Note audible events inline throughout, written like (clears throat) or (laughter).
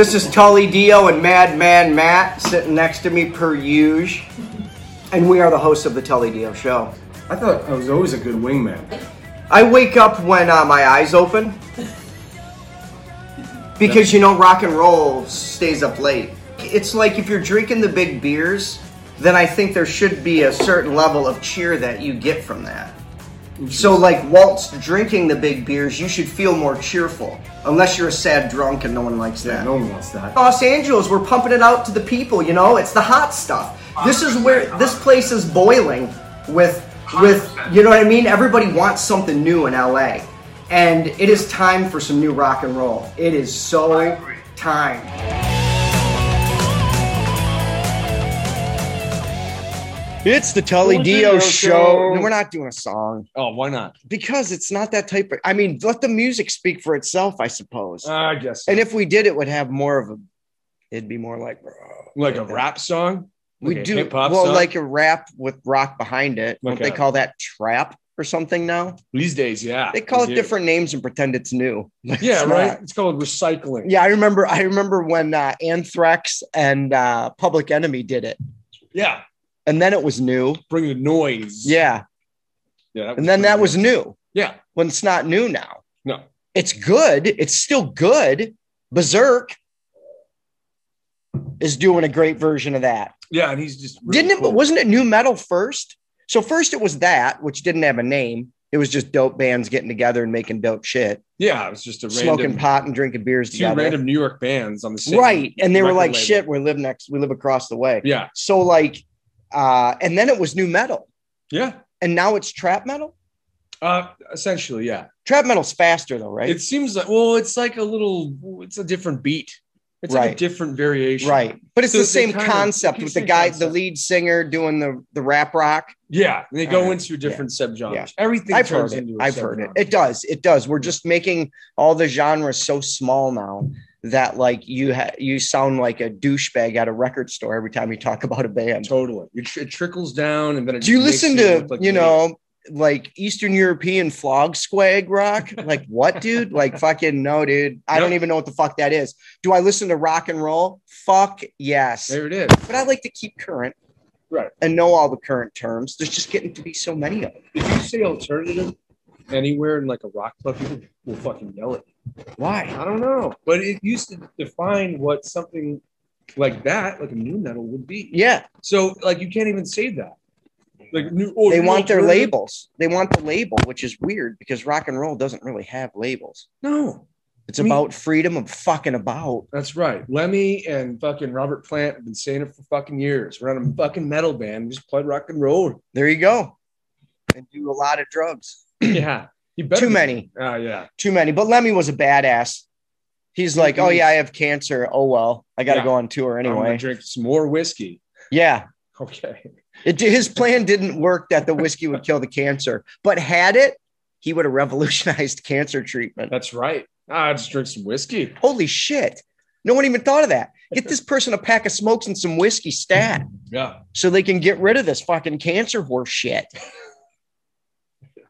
This is Tully Dio and Madman Matt sitting next to me per usual. And we are the hosts of the Tully Dio Show. I thought I was always a good wingman. I wake up when uh, my eyes open. Because, you know, rock and roll stays up late. It's like if you're drinking the big beers, then I think there should be a certain level of cheer that you get from that. So, like, whilst drinking the big beers, you should feel more cheerful. Unless you're a sad drunk and no one likes that. No one wants that. Los Angeles, we're pumping it out to the people, you know? It's the hot stuff. This is where this place is boiling with with you know what I mean? Everybody wants something new in LA. And it is time for some new rock and roll. It is so time. It's the Tully Tully Dio Dio show. show. No, we're not doing a song Oh, why not? because it's not that type of. I mean, let the music speak for itself, I suppose. I guess. so. and if we did, it would have more of a. It'd be more like like a rap song, We Like a do hip-hop well, song? like a rap with rock behind it. Don't they call that trap or something now? these days, yeah. They call it do. different names and pretend it's new. (laughs) It's Yeah, not. right. It's called recycling. Yeah, I remember. I remember when uh, Anthrax and uh, Public Enemy did it, yeah. And then it was new. Bring the noise. Yeah, yeah. and then that was new. yeah. When it's not new now, No, it's good. It's still good. Berserk is doing a great version of that. yeah, and he's just really Didn't it? cool. Wasn't it nu metal first? So first it was that, which didn't have a name. It was just dope bands getting together and making dope shit, Yeah, it was just a smoking random pot and drinking beers two together. random New York bands on the same right, and they were like, label. "Shit, we live next. We live across the way." Yeah, So like, uh, and then it was nu metal, yeah. and now it's trap metal. Uh, essentially, yeah. Trap metal's faster though, right? It seems like well, it's like a little. It's a different beat. It's like a Right. different variation. right, but it's So the same kind of- concept with the guy, concept. the lead singer doing the the rap rock. Yeah, they go Uh, into different subgenres. yeah. Everything I've turns heard it. into I've heard it. It does. It does. We're just making all the genres so small now that like you ha- you sound like a douchebag at a record store every time you talk about a band. Totally. It, tr- it trickles down and then it Do you listen to like you know like Eastern European flog squag rock? (laughs) like what, dude? Like fucking no, dude. I don't even know what the fuck that is. Do I listen to rock and roll? Fuck yes. There it is. But I like to keep current Right. and know all the current terms. There's just getting to be so many of them. If you say alternative anywhere in like a rock club, people will fucking yell at you. Why? I don't know. But it used to define what something like that, like a nu metal, would be. Yeah. So like you can't even say that. Like new oh, they new want their labels. They want the label, which is weird because rock and roll doesn't really have labels. No. It's I mean- about freedom of fucking about. That's right. Lemmy and fucking Robert Plant have been saying it for fucking years. We're on a fucking metal band. We just play rock and roll. There you go. And do a lot of drugs. yeah. (clears throat) Too be- many. Oh yeah. Too many. But Lemmy was a badass. He's like, oh yeah, I have cancer. Oh well, I got to Yeah. go on tour anyway. drink some more whiskey. Yeah. Okay. It, his plan didn't work that the whiskey would kill the cancer, but had it, he would have revolutionized (laughs) cancer treatment. That's right. Ah, just drink some whiskey. Holy shit. No one even thought of that. Get this person a pack of smokes and some whiskey stat. (laughs) Yeah. so they can get rid of this fucking cancer horse shit.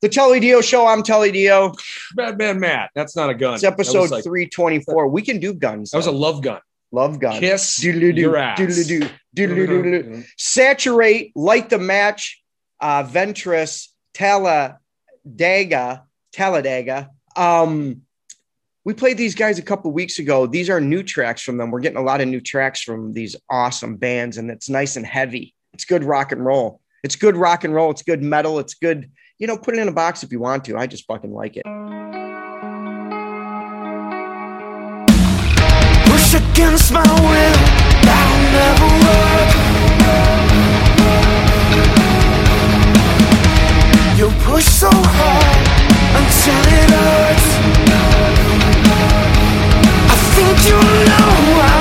The Tully Dio show. I'm Tully Dio. Badman Matt. That's not a gun. It's episode like, 324. We can do guns. that was a love gun. love gun. Kiss Doodle-doo, your ass. doodle-doo, doodle-doo, Saturate, light the match, uh, Ventress, Talladega, Talladega. Um, we played these guys a couple weeks ago. These are new tracks from them. We're getting a lot of new tracks from these awesome bands, and it's nice and heavy. It's good rock and roll. It's good rock and roll. It's good metal. It's good. You know, put it in a box if you want to. I just fucking like it. Push against my will, that'll never work. You push so hard until it hurts. I think you know,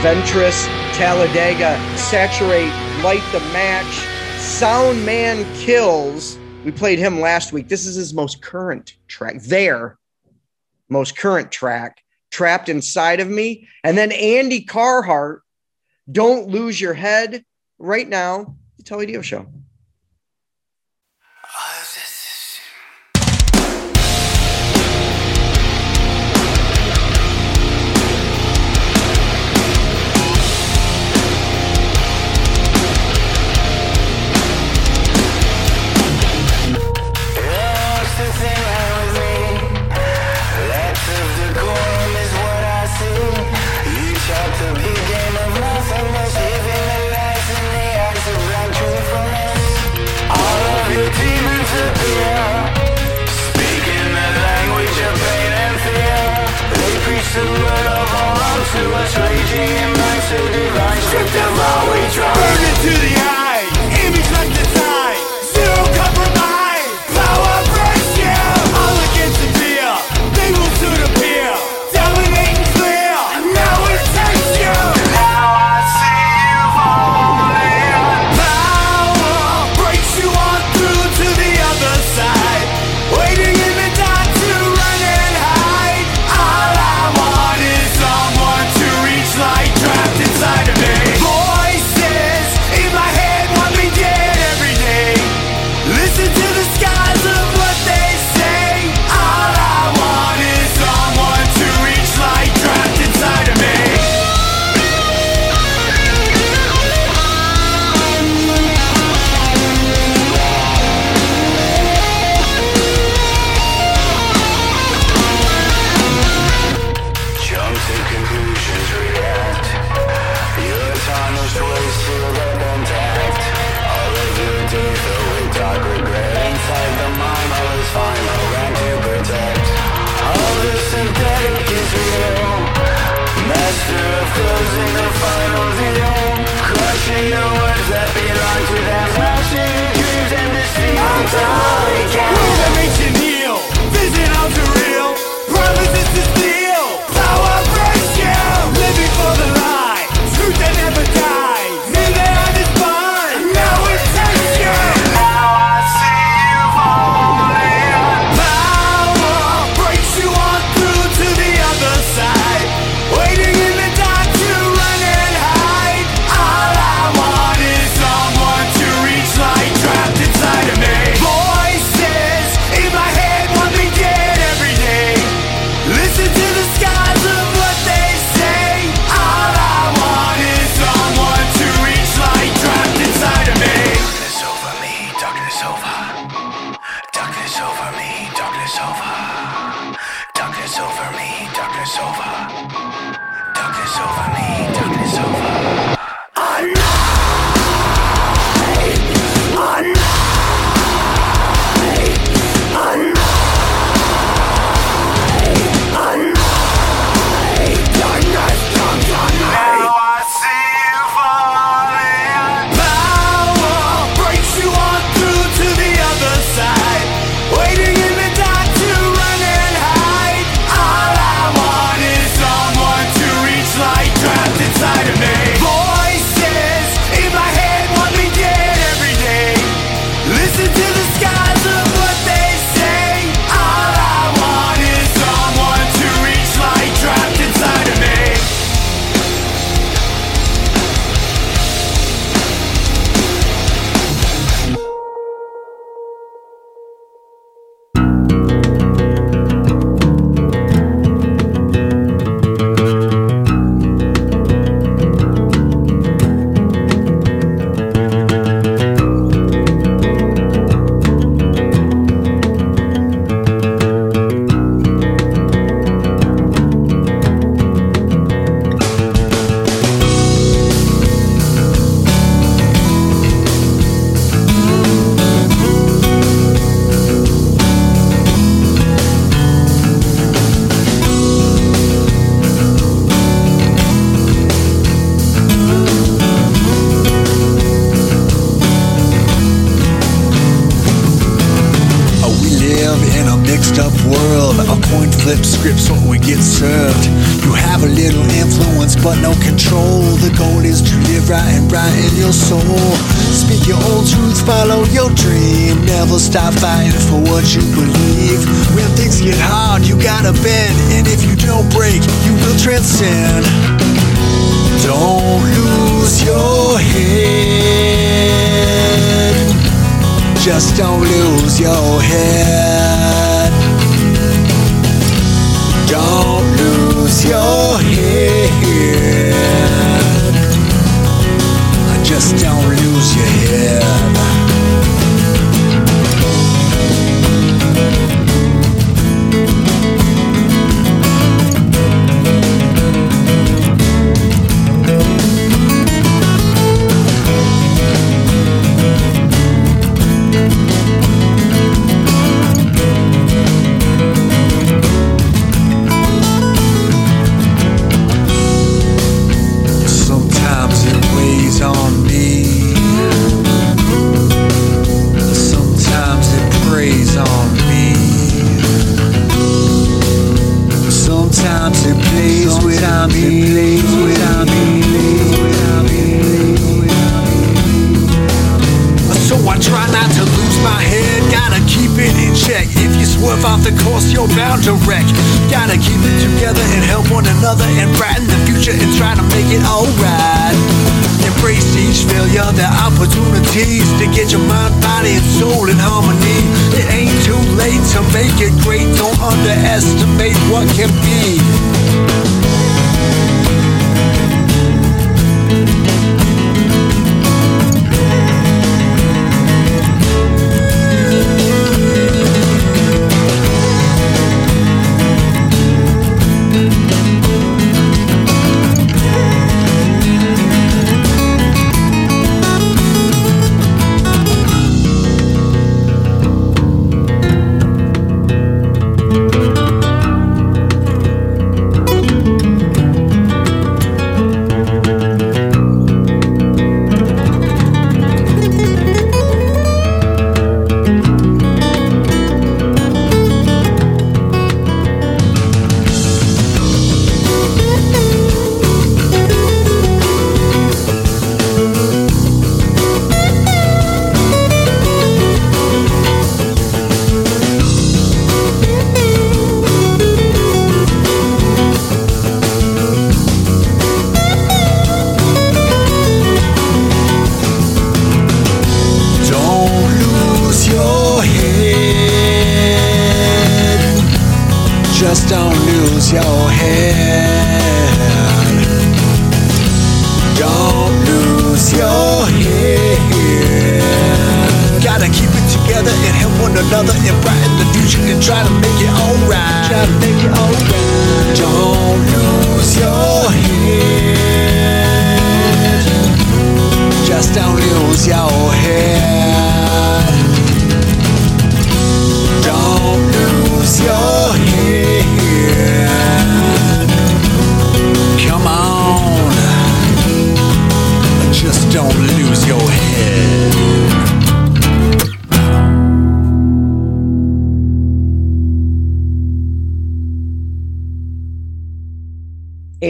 Ventress, Talladega, Saturate, Light the Match, Sound Man Kills. We played him last week. This is his most current track, There, most current track, Trapped Inside of Me. And then Andy Carhart, Don't Lose Your Head, right now, the Telly Dio Show. to the light, strip.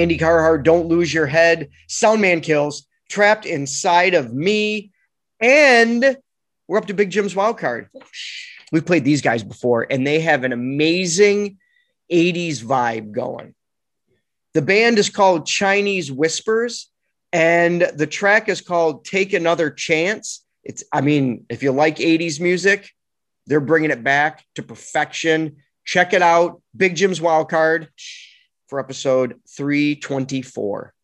Andy Carhart, Don't Lose Your Head, Soundman Kills, Trapped Inside of Me, and we're up to Big Jim's Wild Card. We've played these guys before, and they have an amazing 80s vibe going. The band is called Chinese Whispers, and the track is called Take Another Chance. It's, I mean, if you like 80s music, they're bringing it back to perfection. Check it out. Big Jim's Wild Card for episode 324.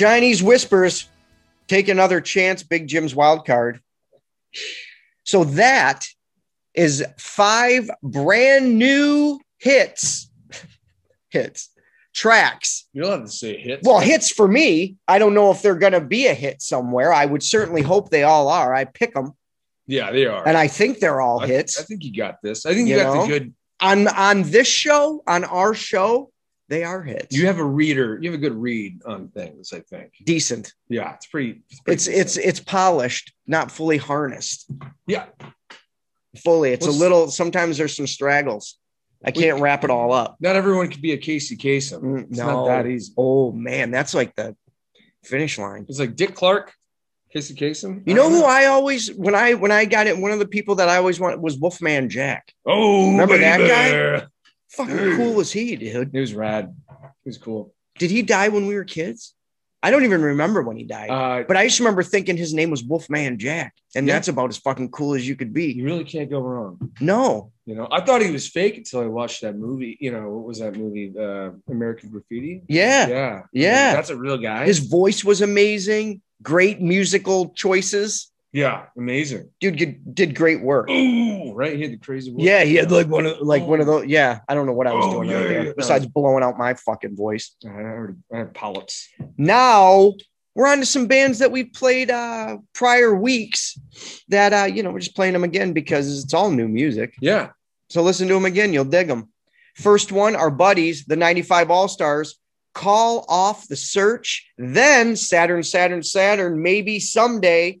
Chinese Whispers, take another chance, Big Jim's wild card. So that is five brand new hits, (laughs) hits, tracks. You don't have to say hits. Well, hits for me. I don't know if they're going to be a hit somewhere. I would certainly hope they all are. I pick them, yeah, they are. and I think they're all I, hits. I think you got this. I think you, You got know? the good. on on this show, on our show, they are hits. You have a reader. You have a good read on things. I think. decent. Yeah, it's pretty. It's pretty It's it's it's polished, not fully harnessed. yeah. Fully, it's a little. Sometimes there's some straggles. I can't wrap it all up. Not everyone could be a Casey Kasem. Mm, It's no. not that easy. Oh man, that's like the finish line. It's like Dick Clark, Casey Kasem. You know who I always when I when I got it, one of the people that I always wanted was Wolfman Jack. Oh, Remember that baby. Fucking cool was he, dude? He was rad. He was cool. Did he die when we were kids? I don't even remember when he died. Uh, but I just remember thinking his name was Wolfman Jack, and Yeah. that's about as fucking cool as you could be. you really can't go wrong. No, You know, I thought he was fake until I watched that movie. You know, what was that movie? Uh, American Graffiti. yeah, Yeah, Yeah. That's a real guy. his voice was amazing. Great musical choices. Yeah, amazing. Dude did, did great work. Ooh, right. He had the crazy. voice. Yeah, he had like one of like one of those. Yeah, I don't know what I was Oh, doing yeah, right there yeah. besides blowing out my fucking voice. I already I had polyps. Now we're on to some bands that we played uh prior weeks that uh you know we're just playing them again because it's all new music. Yeah. So listen to them again, you'll dig them. First one, our buddies, the 95 All Stars, call off the search. Then Saturn, Saturn, Saturn, maybe someday,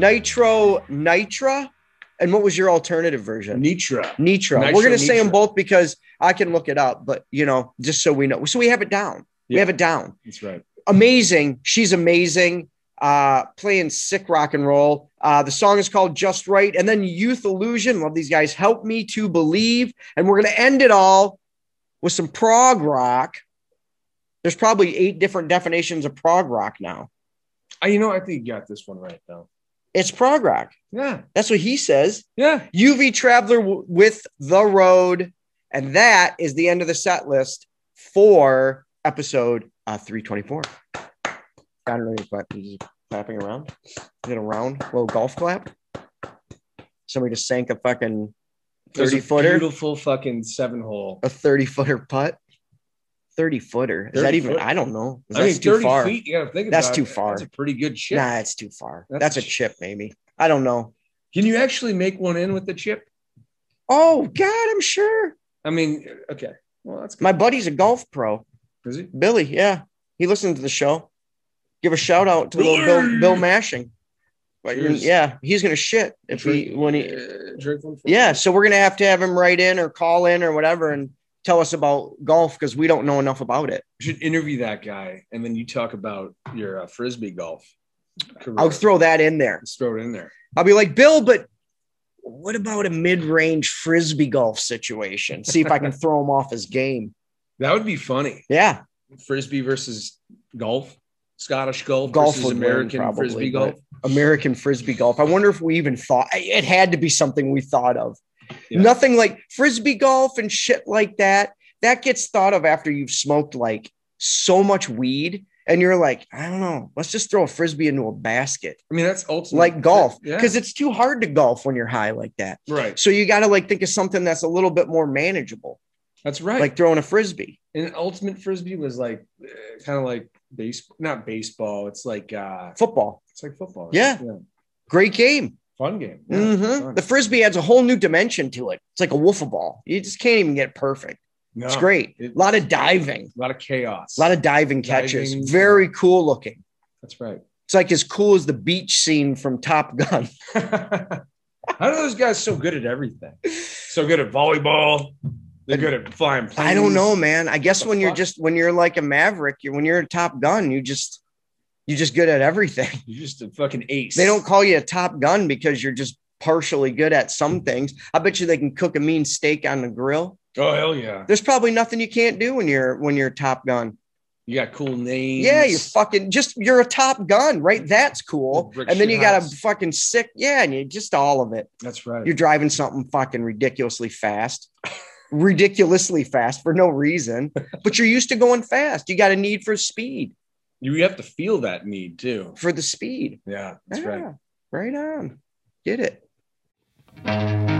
Nitro, Nitra. And what was your alternative version? Nitra. Nitro, We're going to say them both because I can look it up, but you know, just so we know. So we have it down. We have it down. That's right. Amazing. She's amazing. Uh, playing sick rock and roll. Uh, the song is called Just Right. And then Youth Illusion. Love these guys. Help Me to Believe. And we're going to end it all with some prog rock. There's probably eight different definitions of prog rock now. Uh, you know, I think you got this one right though. It's prog rock. Yeah. That's what he says. Yeah. UV Traveler w- with The Road. And that is the end of the set list for episode uh, 324. I don't know. You just clapping around. It a round little golf clap? Somebody just sank a fucking 30 footer, Beautiful fucking seven hole. a 30 footer putt. 30 footer. Is 30 that even? foot? I don't know. I mean, That's too 30 far. feet. You gotta think about That's too it. far. That's a pretty good chip. Nah, it's too far. That's That's, a chip, maybe. I don't know. Can you actually make one in with the chip? Oh God, I'm sure. I mean, okay. Well, that's good. My buddy's a golf pro. Is he? Billy, yeah. He listens to the show. Give a shout out to little Bill Bill Mashing. Cheers. yeah, he's gonna shit if he when he uh, drink one for Yeah, so we're gonna have to have him write in or call in or whatever and tell us about golf because we don't know enough about it. You should interview that guy, and then you talk about your uh, frisbee golf. career. I'll throw that in there. Just throw it in there. I'll be like, Bill, but what about a mid-range frisbee golf situation? See if I can throw him off his game. That would be funny. Yeah, Frisbee versus golf, Scottish golf, Golf versus American probably, frisbee golf. American frisbee golf. I wonder if we even thought it had to be something we thought of. Yeah. Nothing like frisbee golf and shit like that. That gets thought of after you've smoked like so much weed and you're like, I don't know, let's just throw a frisbee into a basket I mean, that's ultimate. like golf Yeah. because it's too hard to golf when you're high like that. right. So you got to like think of something that's a little bit more manageable, That's right. like throwing a frisbee. and ultimate frisbee was like uh, kind of like base, not baseball. It's like uh, Football, it's like football. right? Yeah. great game. Fun game. Yeah, Mhm. fun. The frisbee adds a whole new dimension to it. It's like a wiffle ball. You just can't even get perfect. No, It's great. it- A lot of diving. a lot of chaos. A lot of diving catches. Diving. Very cool looking. That's right. It's like as cool as the beach scene from Top Gun. (laughs) How are those guys so good at everything? So good at volleyball. They're good at flying planes. I don't know, man. I guess when you're just when you're like a maverick, you're when you're a Top Gun, you just you're just good at everything. (laughs) You're just a fucking ace. They don't call you a Top Gun because you're just partially good at some mm-hmm. things. I bet you they can cook a mean steak on the grill. Oh hell yeah! There's probably nothing you can't do when you're when you're a Top Gun. You got cool names. Yeah, you fucking just you're a Top Gun, right? That's cool. And then you got a fucking sick, yeah, and you just all of it. That's right. You're driving something fucking ridiculously fast, ridiculously fast for no reason, (laughs) but you're used to going fast. You got a need for speed, you have to feel that need too. for the speed. Yeah, that's Yeah, right. Right on. Get it.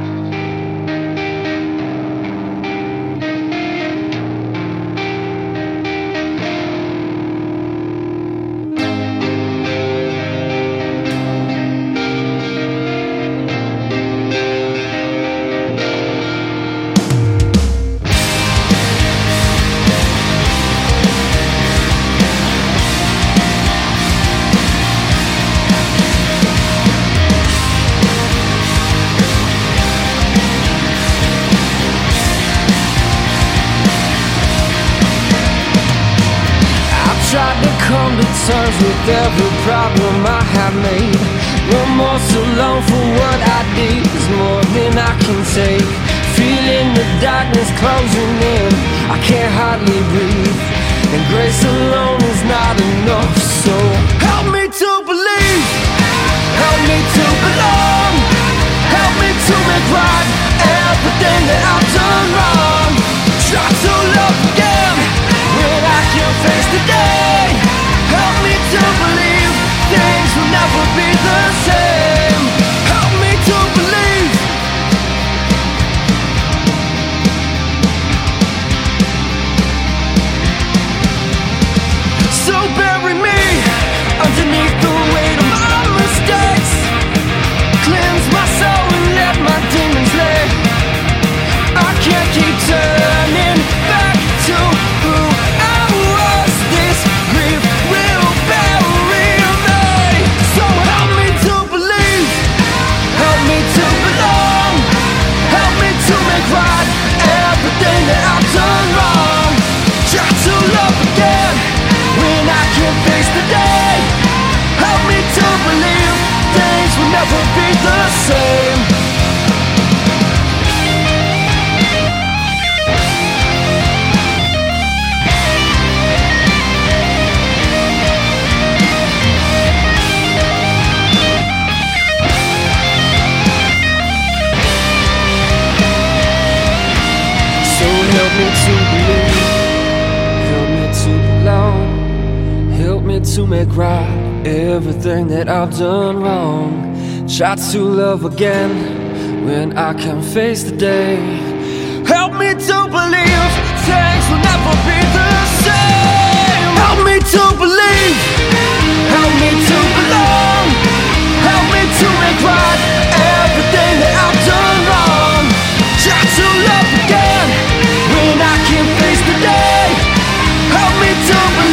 I've done wrong. Try to love again when I can face the day. Help me to believe things will never be the same. Help me to believe. Help me to belong. Help me to make right everything that I've done wrong. Try to love again when I can face the day. Help me to believe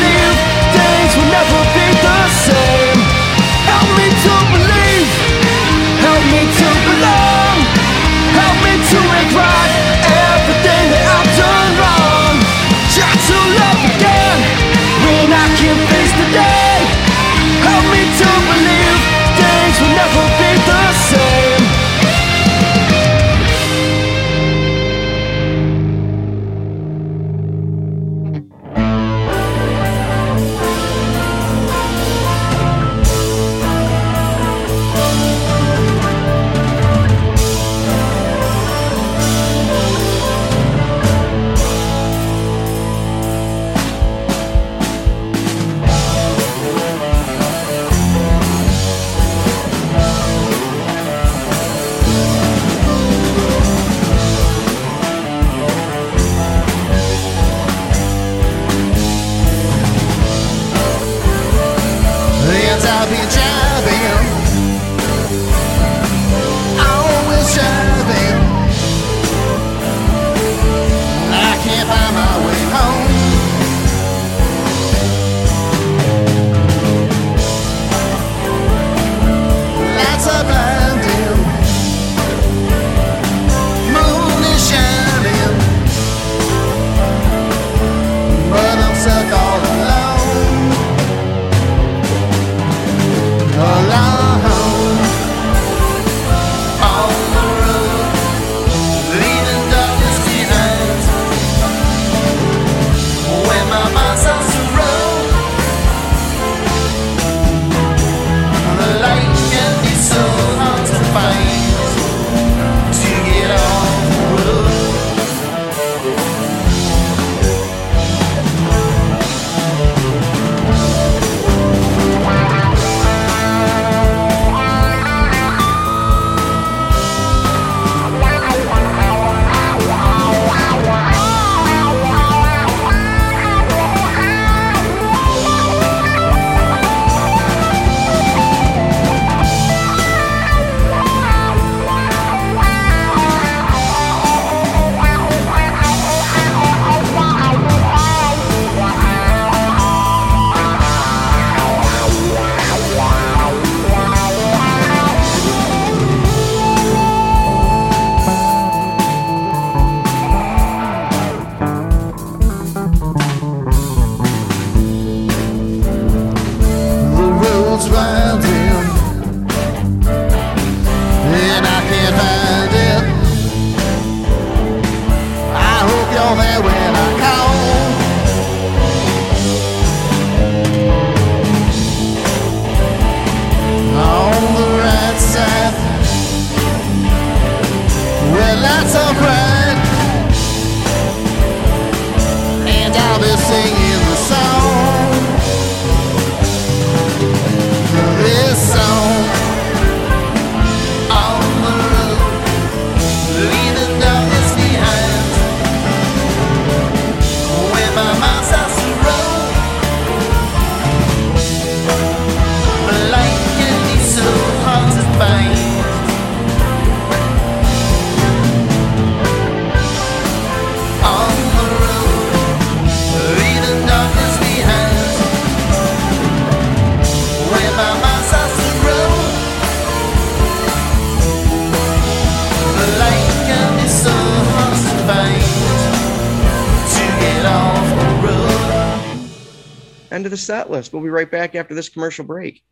set list. We'll be right back after this commercial break.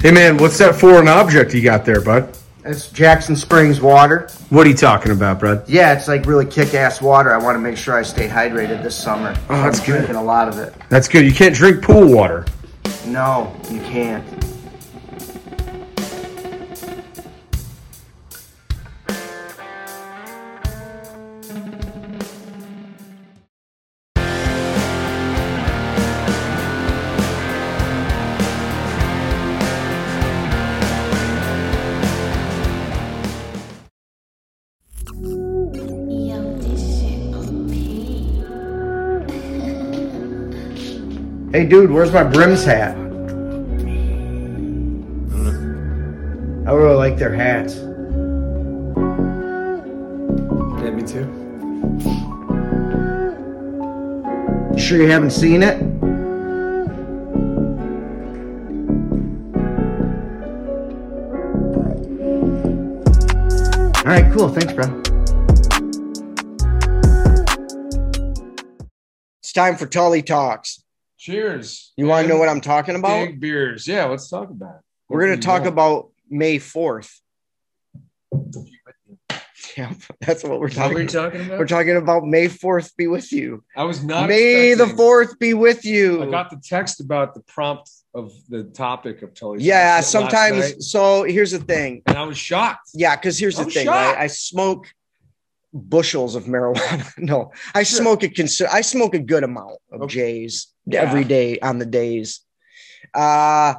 Hey man, what's that foreign object you got there, bud? It's Jackson Springs water. What are you talking about, bud? Yeah, it's like really kick-ass water. I want to make sure I stay hydrated this summer. Oh, that's I'm good. Drinking a lot of it. That's good. You can't drink pool water. No, you can't. Hey, dude, where's my brims hat? I really like their hats. Yeah, me too. You sure you haven't seen it? All right, cool. Thanks, bro. It's time for Tully Talks. Cheers. You want to know what I'm talking about? Big beers. Yeah, let's talk about it. We're going to talk about May 4th. (laughs) Yeah, that's what we're What were talking about. talking about? We're talking about May 4th be with you. I was not. May the 4th be with you. I got the text about the prompt of the topic of Tully's. yeah, sometimes. So here's the thing. and I was shocked. Yeah, because here's the thing. Right? I smoke bushels of marijuana. (laughs) no, I smoke a cons- I smoke a good amount of Okay. J's Yeah. every day on the days. Uh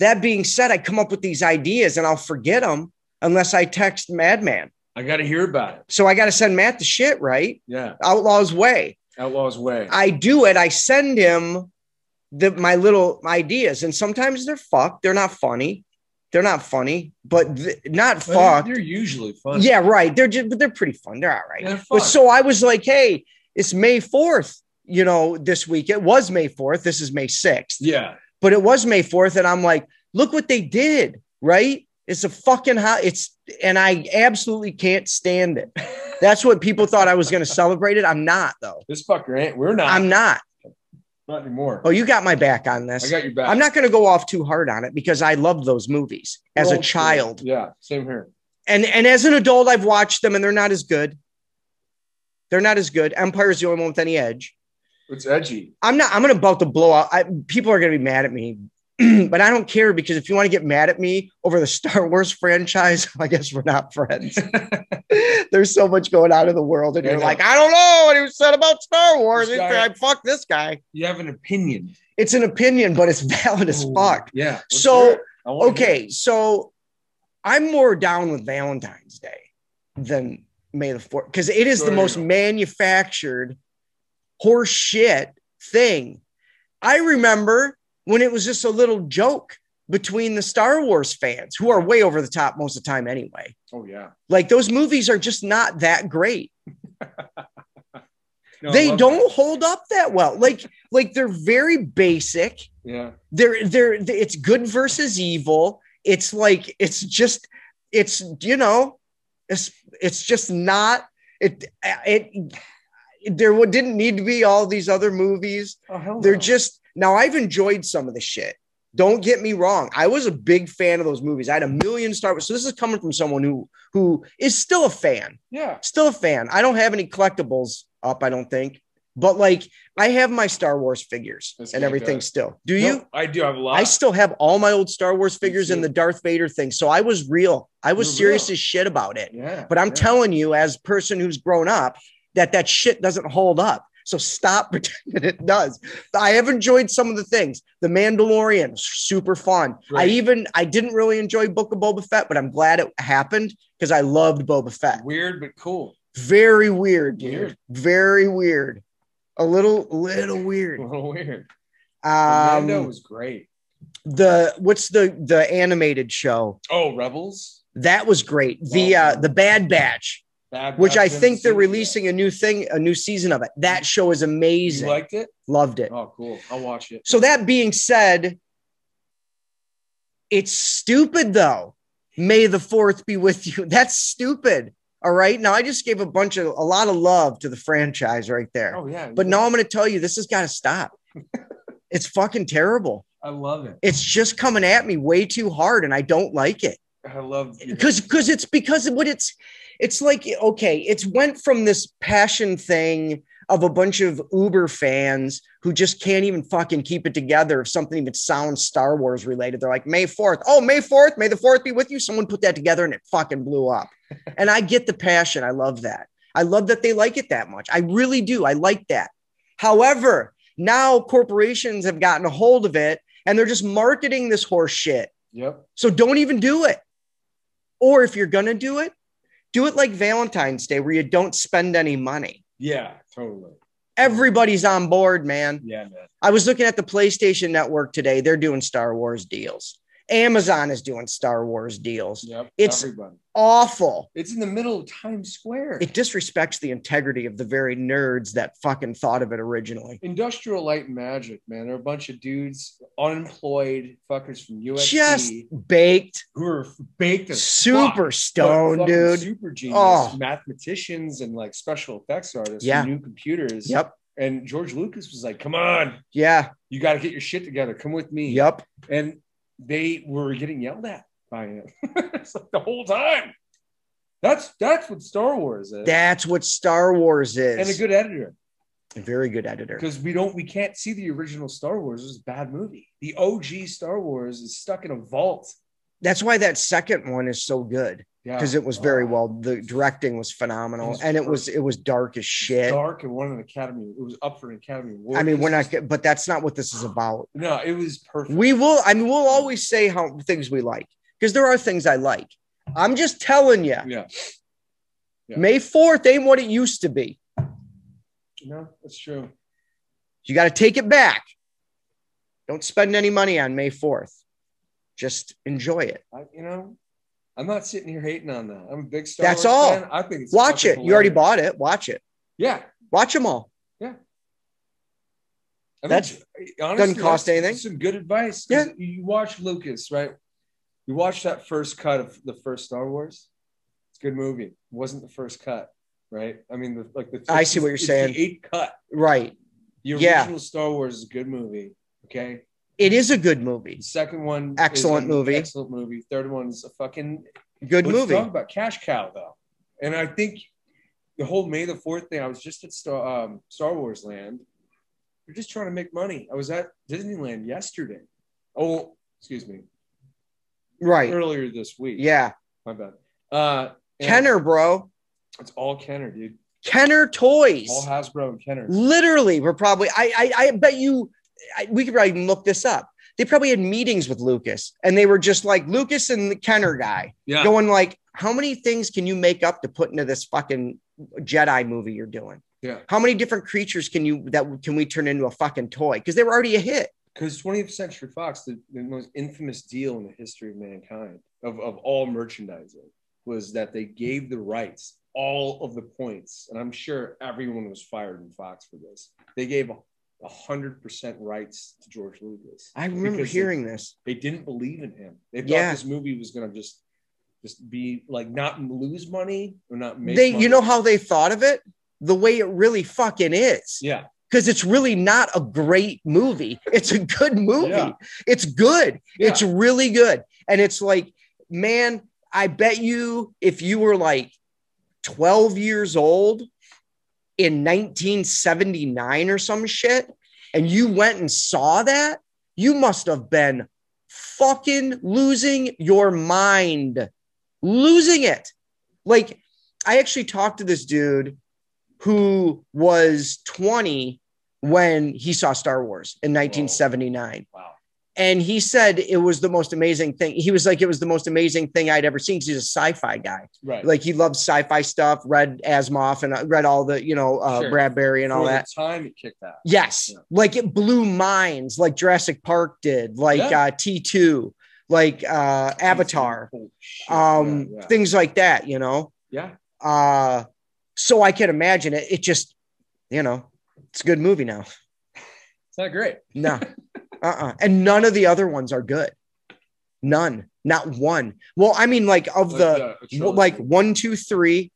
that being said, I come up with these ideas and I'll forget them unless I text Madman. I got to hear about it. So I got to send Matt the shit, right? Yeah, Outlaw's way. Outlaws Way. I do it. I send him the my little ideas, and sometimes they're fucked. They're not funny. They're not funny, but th- not But fucked. They're usually fun. Yeah, right. They're just, but they're pretty fun. They're all right. They're But so I was like, hey, it's May 4th, you know, this week. It was May 4th. This is May 6th, yeah. but it was May 4th. And I'm like, look what they did, right? It's a fucking hot. It's, and I absolutely can't stand it. (laughs) That's what people thought I was going to celebrate it. I'm not, though. This fucker ain't. We're not. I'm not. Not anymore. Oh, you got my back on this. I got your back. I'm not going to go off too hard on it because I love those movies as We're a child. Yeah, same here. and and as an adult, I've watched them and they're not as good. They're not as good. Empire's the only one with any edge. It's edgy. I'm not. I'm gonna about to blow out. I, people are gonna be mad at me, (clears throat) but I don't care because if you want to get mad at me over the (laughs) Star Wars franchise, (laughs) I guess we're not friends. (laughs) There's so much going on in the world, and you're like, I don't know what he said about Star Wars. Guy- I fuck this guy. You have an opinion. It's an opinion, but it's valid as Ooh, fuck. Yeah. So, hear it. I wanna hear Okay, so I'm more down with Valentine's Day than May the 4th because it is the most manufactured horse shit thing. I remember when it was just a little joke between the Star Wars fans who are way over the top most of the time anyway. Oh yeah. Like those movies are just not that great. (laughs) No, they don't that. hold up that well. Like like they're very basic Yeah. they're they're it's good versus evil it's like it's just it's you know it's it's just not it it, there didn't need to be all these other movies Oh hell. they're no. just now i've enjoyed some of the shit don't get me wrong i was a big fan of those movies i had a million star wars so this is coming from someone who who is still a fan yeah. still a fan i don't have any collectibles up i don't think but like i have my star wars figures That's and everything still do you No, I do have a lot. I still have all my old Star Wars figures and the Darth Vader thing. So I was real. I was You're serious real. as shit about it. yeah. But I'm yeah. telling you, as person who's grown up, that that shit doesn't hold up. So stop (laughs) pretending it does. I have enjoyed some of the things. The Mandalorian, super fun. I even I didn't really enjoy Book of Boba Fett, but I'm glad it happened because I loved Boba Fett. weird but cool. Very weird, dude. Weird. Very weird. A little, little weird. (laughs) A little weird. Um, Mando was great. the what's the the animated show? Oh, Rebels. That was great. The uh the Bad Batch, Bad which I think they're haven't seen it releasing a new thing, a new season of it. That show is amazing. You liked it? Loved it. Oh, cool. I'll watch it. So that being said, it's stupid though. May the fourth be with you. (laughs) That's stupid. All right. Now I just gave a bunch of a lot of love to the franchise right there. Oh yeah. But now I'm gonna tell you this has got to stop. (laughs) it's fucking terrible. I love it. It's just coming at me way too hard, and I don't like it. I love uh, because because it's because of what it's it's like okay it's went from this passion thing of a bunch of uber fans who just can't even fucking keep it together if something even sounds star wars related. They're like may 4th oh may 4th may the 4th be with you? Someone put that together and it fucking blew up. (laughs) And i get the passion. I love that. I love that they like it that much. I really do. I like that. However now corporations have gotten a hold of it and they're just marketing this horse shit. Yep. so don't even do it. Or if you're going to do it, do it like Valentine's Day where you don't spend any money. Yeah, totally. Everybody's on board, man. Yeah, man. I was looking at the PlayStation Network today. They're doing Star Wars deals. Amazon is doing Star Wars deals. Yep. It's- everybody. Awful. It's in the middle of Times Square. It disrespects the integrity of the very nerds that fucking thought of it originally. Industrial Light and Magic, man. They're a bunch of dudes, unemployed fuckers from USC Just baked, who are baked as super fuck, stoned, but dude. Super genius Oh. mathematicians and like special effects artists. Yeah. New computers. Yep. And George Lucas was like, "Come on, Yeah. you got to get your shit together. Come with me." Yep. And they were getting yelled at by him (laughs) it's like the whole time. That's that's what Star Wars is. That's what Star Wars is. and a good editor. A very good editor. because we don't we can't see the original Star Wars. It was a bad movie. The OG Star Wars is stuck in a vault. That's why that second one is so good Yeah, because it was very Oh, well. The directing was phenomenal, was and it was it was dark as shit. dark and won an Academy. It was up for an Academy Award. I mean, we're not, but that's not what this is about. No, it was perfect. We will. I mean, we'll always say how things we like because there are things I like. I'm just telling you, yeah, Yeah. May Fourth ain't what it used to be. no, that's true. You got to take it back. Don't spend any money on May Fourth. Just enjoy it. I, you know, I'm not sitting here hating on that. I'm a big Star That's Wars all. fan. I think Watch it. You already bought it. Watch it. Yeah, Watch them all. Yeah. I mean, That's- honestly, doesn't cost anything. Some good advice. Yeah. you watch Lucas, right? You watch that first cut of the first Star Wars. It's a good movie. It wasn't the first cut, right? I mean, the, like the I see what you're saying. The eight cut. Right. The Yeah. original Star Wars is a good movie. Okay. It is a good movie. The second one, Excellent movie. Excellent movie. Third one is a fucking Good Let's movie. talk about cash cow though, and I think the whole May the Fourth thing. I was just at Star um, Star Wars Land. You're just trying to make money. I was at Disneyland yesterday. Oh, excuse me, Right. earlier this week. Yeah. my bad. Uh, Kenner, bro. It's all Kenner, dude. Kenner toys. All Hasbro and Kenner. Literally, we're probably. I. I. I bet you. I, we could probably even look this up. They probably had meetings with Lucas, and they were just like Lucas and the Kenner guy, Yeah. going like, "How many things can you make up to put into this fucking Jedi movie you're doing? Yeah. How many different creatures can you that can we turn into a fucking toy? Because they were already a hit. Because 20th Century Fox, the, the most infamous deal in the history of mankind, of, of all merchandising, was that they gave the rights, all of the points, and I'm sure everyone was fired in Fox for this. They gave a hundred percent rights to George Lucas. I remember hearing this. They, they didn't believe in him. They thought Yeah. this movie was gonna just just be like not lose money or not make They, money. you know how they thought of it? The way it really fucking is. yeah because it's really not a great movie. It's a good movie. Yeah. It's good. Yeah. It's really good. And it's like, man, I bet you if you were like 12 years old in 1979 or some shit, and you went and saw that, you must have been fucking losing your mind. Losing it. Like, I actually talked to this dude who was 20 when he saw Star Wars in 1979. wow And he said it was the most amazing thing. He was like, it was the most amazing thing I'd ever seen. He's a sci-fi guy. right Like he loves sci-fi stuff, read Asimov and uh, read all the, you know, uh, Sure. Bradbury and all For the that. time it kicked out. Yes. Yeah. Like it blew minds like Jurassic Park did, like Yeah. uh, T2, like uh, Avatar, um, yeah. things like that, you know? yeah. Uh, so I can imagine it. It just, you know, it's a good movie now. It's not great. No, (laughs) uh-uh. And none of the other ones are good. None, not one. Well, I mean, like of Like, the yeah, well, trilogy. like one, two, three,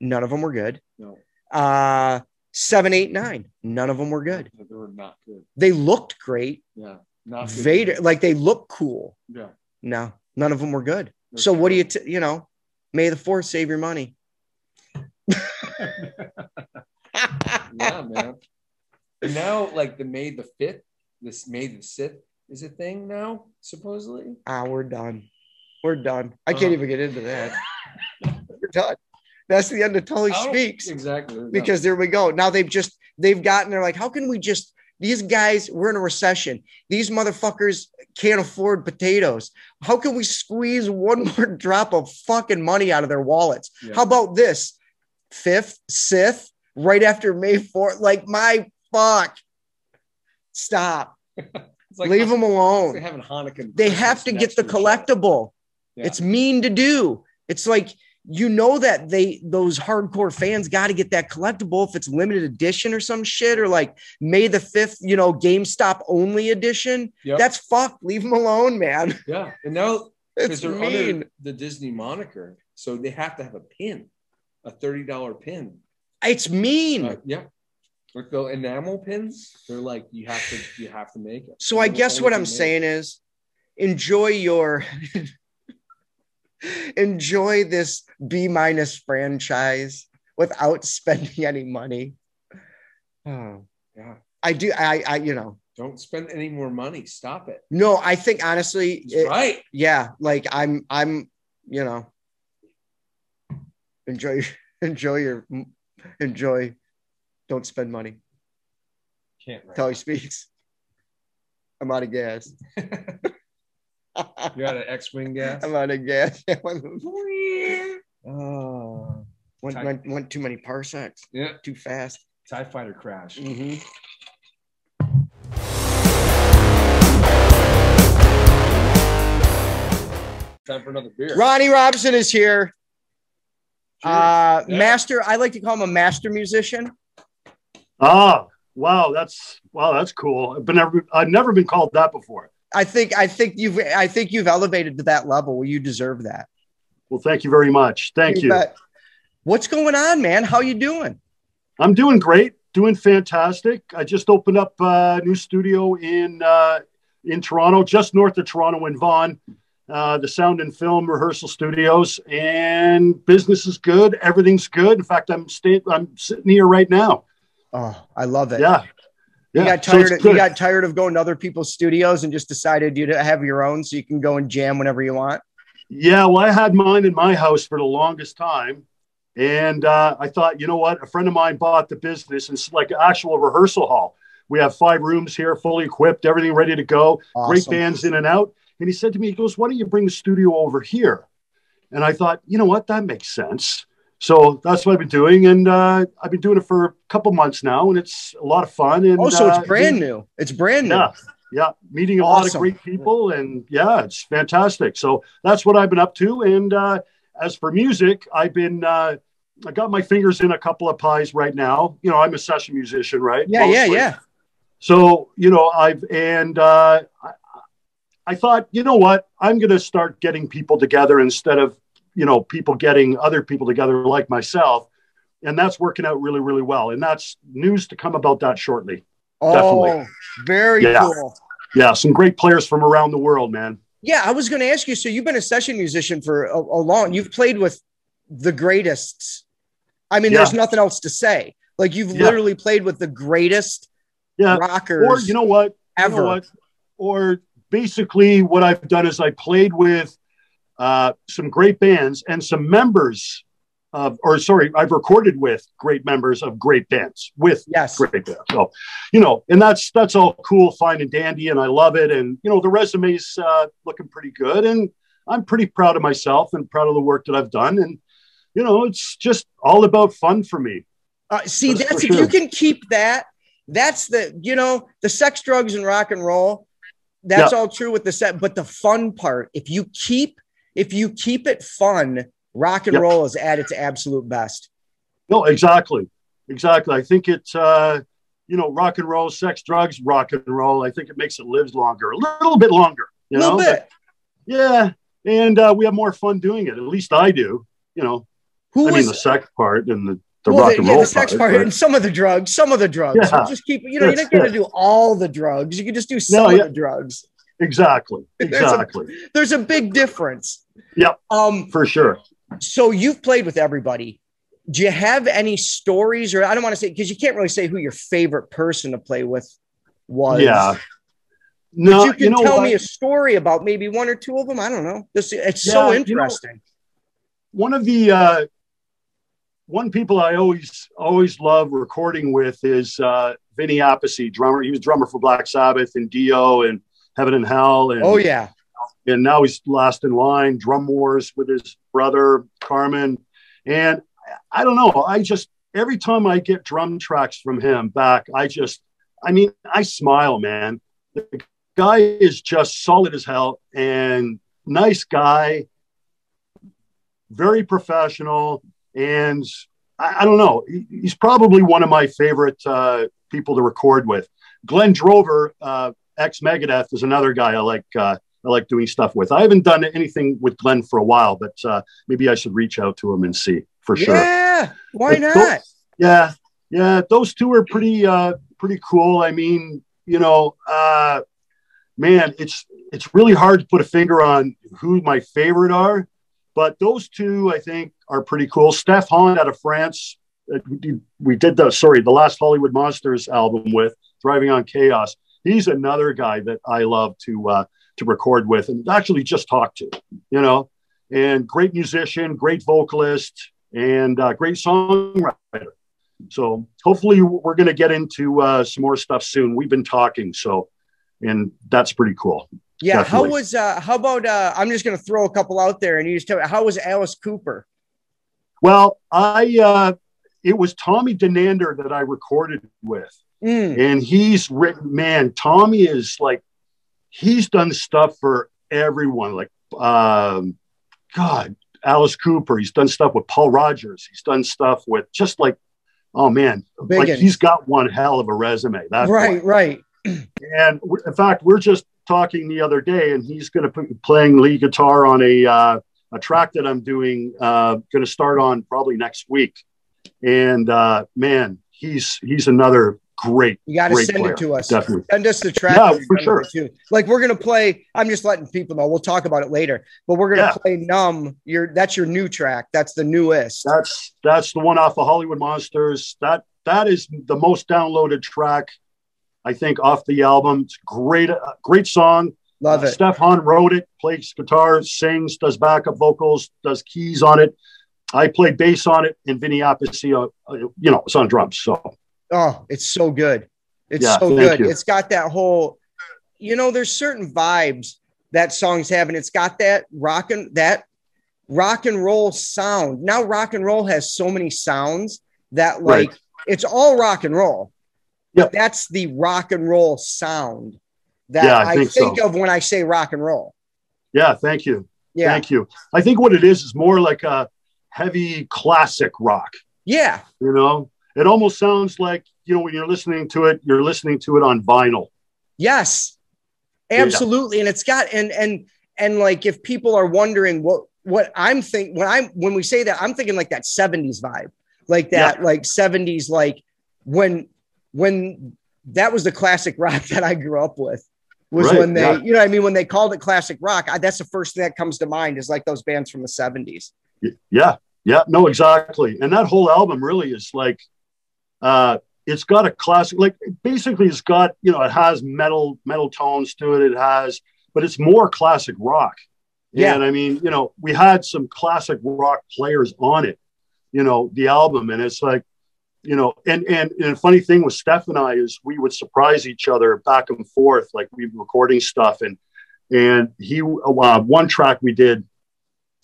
none of them were good. No. Uh, seven, eight, nine, none of them were good. They were not good. They looked great. Yeah. Not good. Vader, like they look cool. Yeah. No, none of them were good. They're So what do you, t- you know, May the Fourth save your money. (laughs) yeah, man. Now, like the May the fifth, this May the sixth is a thing now, supposedly. Ah, we're done. We're done. I can't Uh-huh. even get into that. (laughs) we're done. That's the end of Tully Speaks. exactly because there we go. Now they've just they've gotten they're like, how can we just these guys, we're in a recession. These motherfuckers can't afford potatoes. How can we squeeze one (laughs) more drop of fucking money out of their wallets? Yeah. How about this? Fifth, Sith, right after May 4th. Like, my fuck. Stop. (laughs) It's like Leave them alone. having Hanukkah. They have to get the collectible. Yeah. It's mean to do. It's like you know that they those hardcore fans got to get that collectible if it's limited edition or some shit or like May the 5th, you know, GameStop only edition. Yep. That's fucked. Leave them alone, man. yeah, and now (laughs) It's they're mean. under the Disney moniker, so they have to have a pin, a thirty dollar pin. It's mean. Uh, yeah, like the enamel pins, they're like you have to you have to make it. So I guess what I'm make saying is enjoy your (laughs) enjoy this B minus franchise without (laughs) spending any money. Oh, Yeah, I do I I you know. don't spend any more money. Stop it. No, I think honestly it- right. yeah, like I'm I'm you know enjoy (laughs) enjoy your enjoy don't spend money. Can't. That's how he speaks. (laughs) I'm out of gas. (laughs) You're out of (laughs) X-wing gas. I'm out of gas. oh, went, went too many parsecs, Yeah, too fast. Tie Fighter crash. Mm-hmm. Time for another beer. Ronnie Robson is here. Uh, Yeah. Master, I like to call him a master musician. Ah, wow, that's wow, that's cool. I've been never, I've never been called that before. I think I think you've I think you've elevated to that level where you deserve that. Well, thank you very much. Thank you. What's going on, man? How you doing? I'm doing great, doing fantastic. I just opened up a new studio in uh, in Toronto, just north of Toronto in Vaughan, uh, the Sound and Film Rehearsal Studios, and business is good. Everything's good. In fact, I'm staying. I'm sitting here right now. Oh, I love it. Yeah, You yeah. got tired. it's of, you got tired of going to other people's studios and just decided you to have your own, so you can go and jam whenever you want. Yeah, well, I had mine in my house for the longest time. And uh, I thought, you know what? A friend of mine bought the business. It's like an actual rehearsal hall. We have five rooms here, fully equipped, everything ready to go, great bands in and out. And he said to me, he goes, Why don't you bring the studio over here? And I thought, you know what? That makes sense. So that's what I've been doing. And uh, I've been doing it for a couple months now, and it's a lot of fun. And Oh, so uh, it's brand new. It's brand new. yeah, yeah, meeting a lot of great people, and yeah, it's fantastic. So that's what I've been up to. And uh, as for music, I've been uh, I got my fingers in a couple of pies right now. You know, I'm a session musician, right? Yeah, yeah, Mostly. yeah. So you know, I've and uh, I, I thought, you know what, I'm going to start getting people together instead of you know people getting other people together like myself. And that's working out really, really well. And that's news to come about that shortly. Oh, Definitely. very Yeah. cool. Yeah, some great players from around the world, man. Yeah, I was going to ask you. So you've been a session musician for a, a long. You've played with the greatest. I mean, Yeah. there's nothing else to say. Like you've Yeah. literally played with the greatest Yeah. rockers Or you know what? You know ever. what? Or basically, what I've done is I played with uh, some great bands and some members of, or sorry, I've recorded with great members of great bands with Yes. great bands. So, you know, and that's that's all cool, fine and dandy, and I love it. And you know, the resume's uh, looking pretty good, and I'm pretty proud of myself and proud of the work that I've done. And you know, it's just all about fun for me. Uh, see, That's that's if you can keep that. That's the you know the sex, drugs, and rock and roll. That's Yeah. all true with the set, but the fun part. If you keep if you keep it fun, rock and Yep. roll is at its absolute best. No, exactly. Exactly. I think it's, uh, you know, rock and roll, sex, drugs, rock and roll. I think it makes it live longer, a little bit longer, A you little know? bit. But, yeah. And uh, we have more fun doing it. At least I do, you know. Who I mean, the sex part and the, the well, rock and yeah, roll the sex part. part and some of the drugs, some of the drugs. Yeah. So just keep, you know, you're not going to do all the drugs. You can just do some No, of yeah. the drugs. Exactly. (laughs) There's a- Exactly. There's a big difference. Yep. Um. For sure. So you've played with everybody. Do you have any stories, or I don't want to say because you can't really say who your favorite person to play with was. Yeah. But No, you can know tell what? me a story about maybe one or two of them. I don't know. This it's Yeah, so you know- interesting. one of the uh, one people I always always love recording with is uh, Vinny Appice, drummer. He was drummer for Black Sabbath and Dio and Heaven and Hell. And, oh yeah, and now he's last in line. Drum Wars with his brother Carmine, and I don't know. I just every time I get drum tracks from him back, I just, I mean, I smile, man. The guy is just solid as hell and nice guy, very professional. And I, I don't know, he- he's probably one of my favorite uh, people to record with. Glenn Drover, uh, ex Megadeth, is another guy I like. Uh, I like doing stuff with. I haven't done anything with Glenn for a while, but uh, maybe I should reach out to him and see for sure. Yeah, why But not? those- yeah, yeah, those two are pretty uh pretty cool. I mean, you know, uh man, it's it's really hard to put a finger on who my favorite are, but those two I think are pretty cool. Steph Honde out of France, uh, we did the sorry, the last Hollywood Monsters album with Thriving on Chaos. He's another guy that I love to uh to record with and actually just talk to, you know. And great musician, great vocalist, and uh, great songwriter. So hopefully we're going to get into uh, some more stuff soon. We've been talking, so and that's pretty cool. Yeah, how was uh how about uh I'm just gonna throw a couple out there and you just tell me how was Alice Cooper? Well, I uh, it was Tommy Denander that I recorded with, Mm, and he's written. Man, Tommy is like he's done stuff for everyone. Like, um, God, Alice Cooper. He's done stuff with Paul Rodgers. He's done stuff with just like, oh man, like he's got one hell of a resume. That right, right. And w- in fact, we're just talking the other day, and he's going to be playing lead guitar on a uh, a track that I'm doing. Uh, going to start on probably next week. And uh, man, he's he's another great. You gotta send player. it to us. Definitely. Send us the track. Yeah, for sure. too. Like we're gonna play. I'm just letting people know. We'll talk about it later. But we're gonna Yeah. play "Numb." Your that's your new track. That's the newest. That's that's the one off of Hollywood Monsters. That that is the most downloaded track, I think, off the album. It's great, uh, great song. Love Uh, it. Steph Honde wrote it, plays guitar, sings, does backup vocals, does keys on it. I played bass on it, and Vinny Appice, uh, uh, you know, it's on drums. So Oh, it's so good. It's Yeah, so good. you. It's got that whole, you know, there's certain vibes that songs have, and it's got that rock and that rock and roll sound. Now rock and roll has so many sounds that like Right. it's all rock and roll. Yep. But that's the rock and roll sound that Yeah, I, I think, think so. of when I say rock and roll. yeah, thank you, Yeah. thank you. I think what it is is more like a heavy classic rock. Yeah. You know, it almost sounds like you know when you're listening to it, you're listening to it on vinyl. Yes, Yeah. absolutely. And it's got and and and like if people are wondering what what I'm thinking when I'm when we say that I'm thinking like that 70s vibe, like that like 70s like when when that was the classic rock (laughs) that I grew up with was Right, when they yeah. you know what I mean when they called it classic rock. I, that's the first thing that comes to mind is like those bands from the 70s. Yeah, yeah, no, exactly. And that whole album really is like, uh, it's got a classic, like basically it's got, you know, it has metal, metal tones to it. It has, but it's more classic rock. Yeah. And I mean, you know, we had some classic rock players on it, you know, the album. And it's like, you know, and, and, and the funny thing with Steph and I is we would surprise each other back and forth, like we'd be recording stuff. And, and he, uh, one track we did,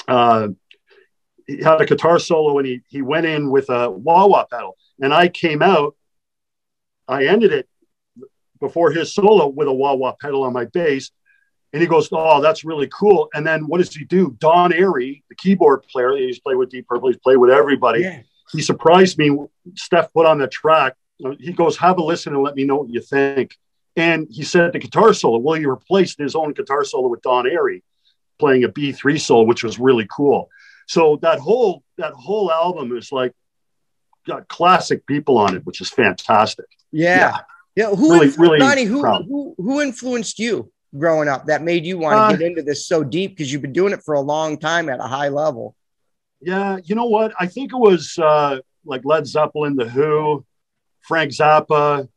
uh, he had a guitar solo and he he went in with a wah wah pedal and I came out. I ended it before his solo with a wah wah pedal on my bass, and he goes, "Oh, that's really cool." And then what does he do? Don Airey, the keyboard player, he's played with Deep Purple, he's played with everybody. Yeah. He surprised me. Steph put on the track. He goes, "Have a listen and let me know what you think." And he said the guitar solo. Well, he replaced his own guitar solo with Don Airey, playing a B three solo, which was really cool. So that whole that whole album is like got classic people on it, which is fantastic. Yeah. Yeah. Who, Really- influ- really Ronnie, who, who, who influenced you growing up that made you want to Uh, get into this so deep? Because you've been doing it for a long time at a high level. Yeah, you know what? I think it was uh, like Led Zeppelin, The Who, Frank Zappa.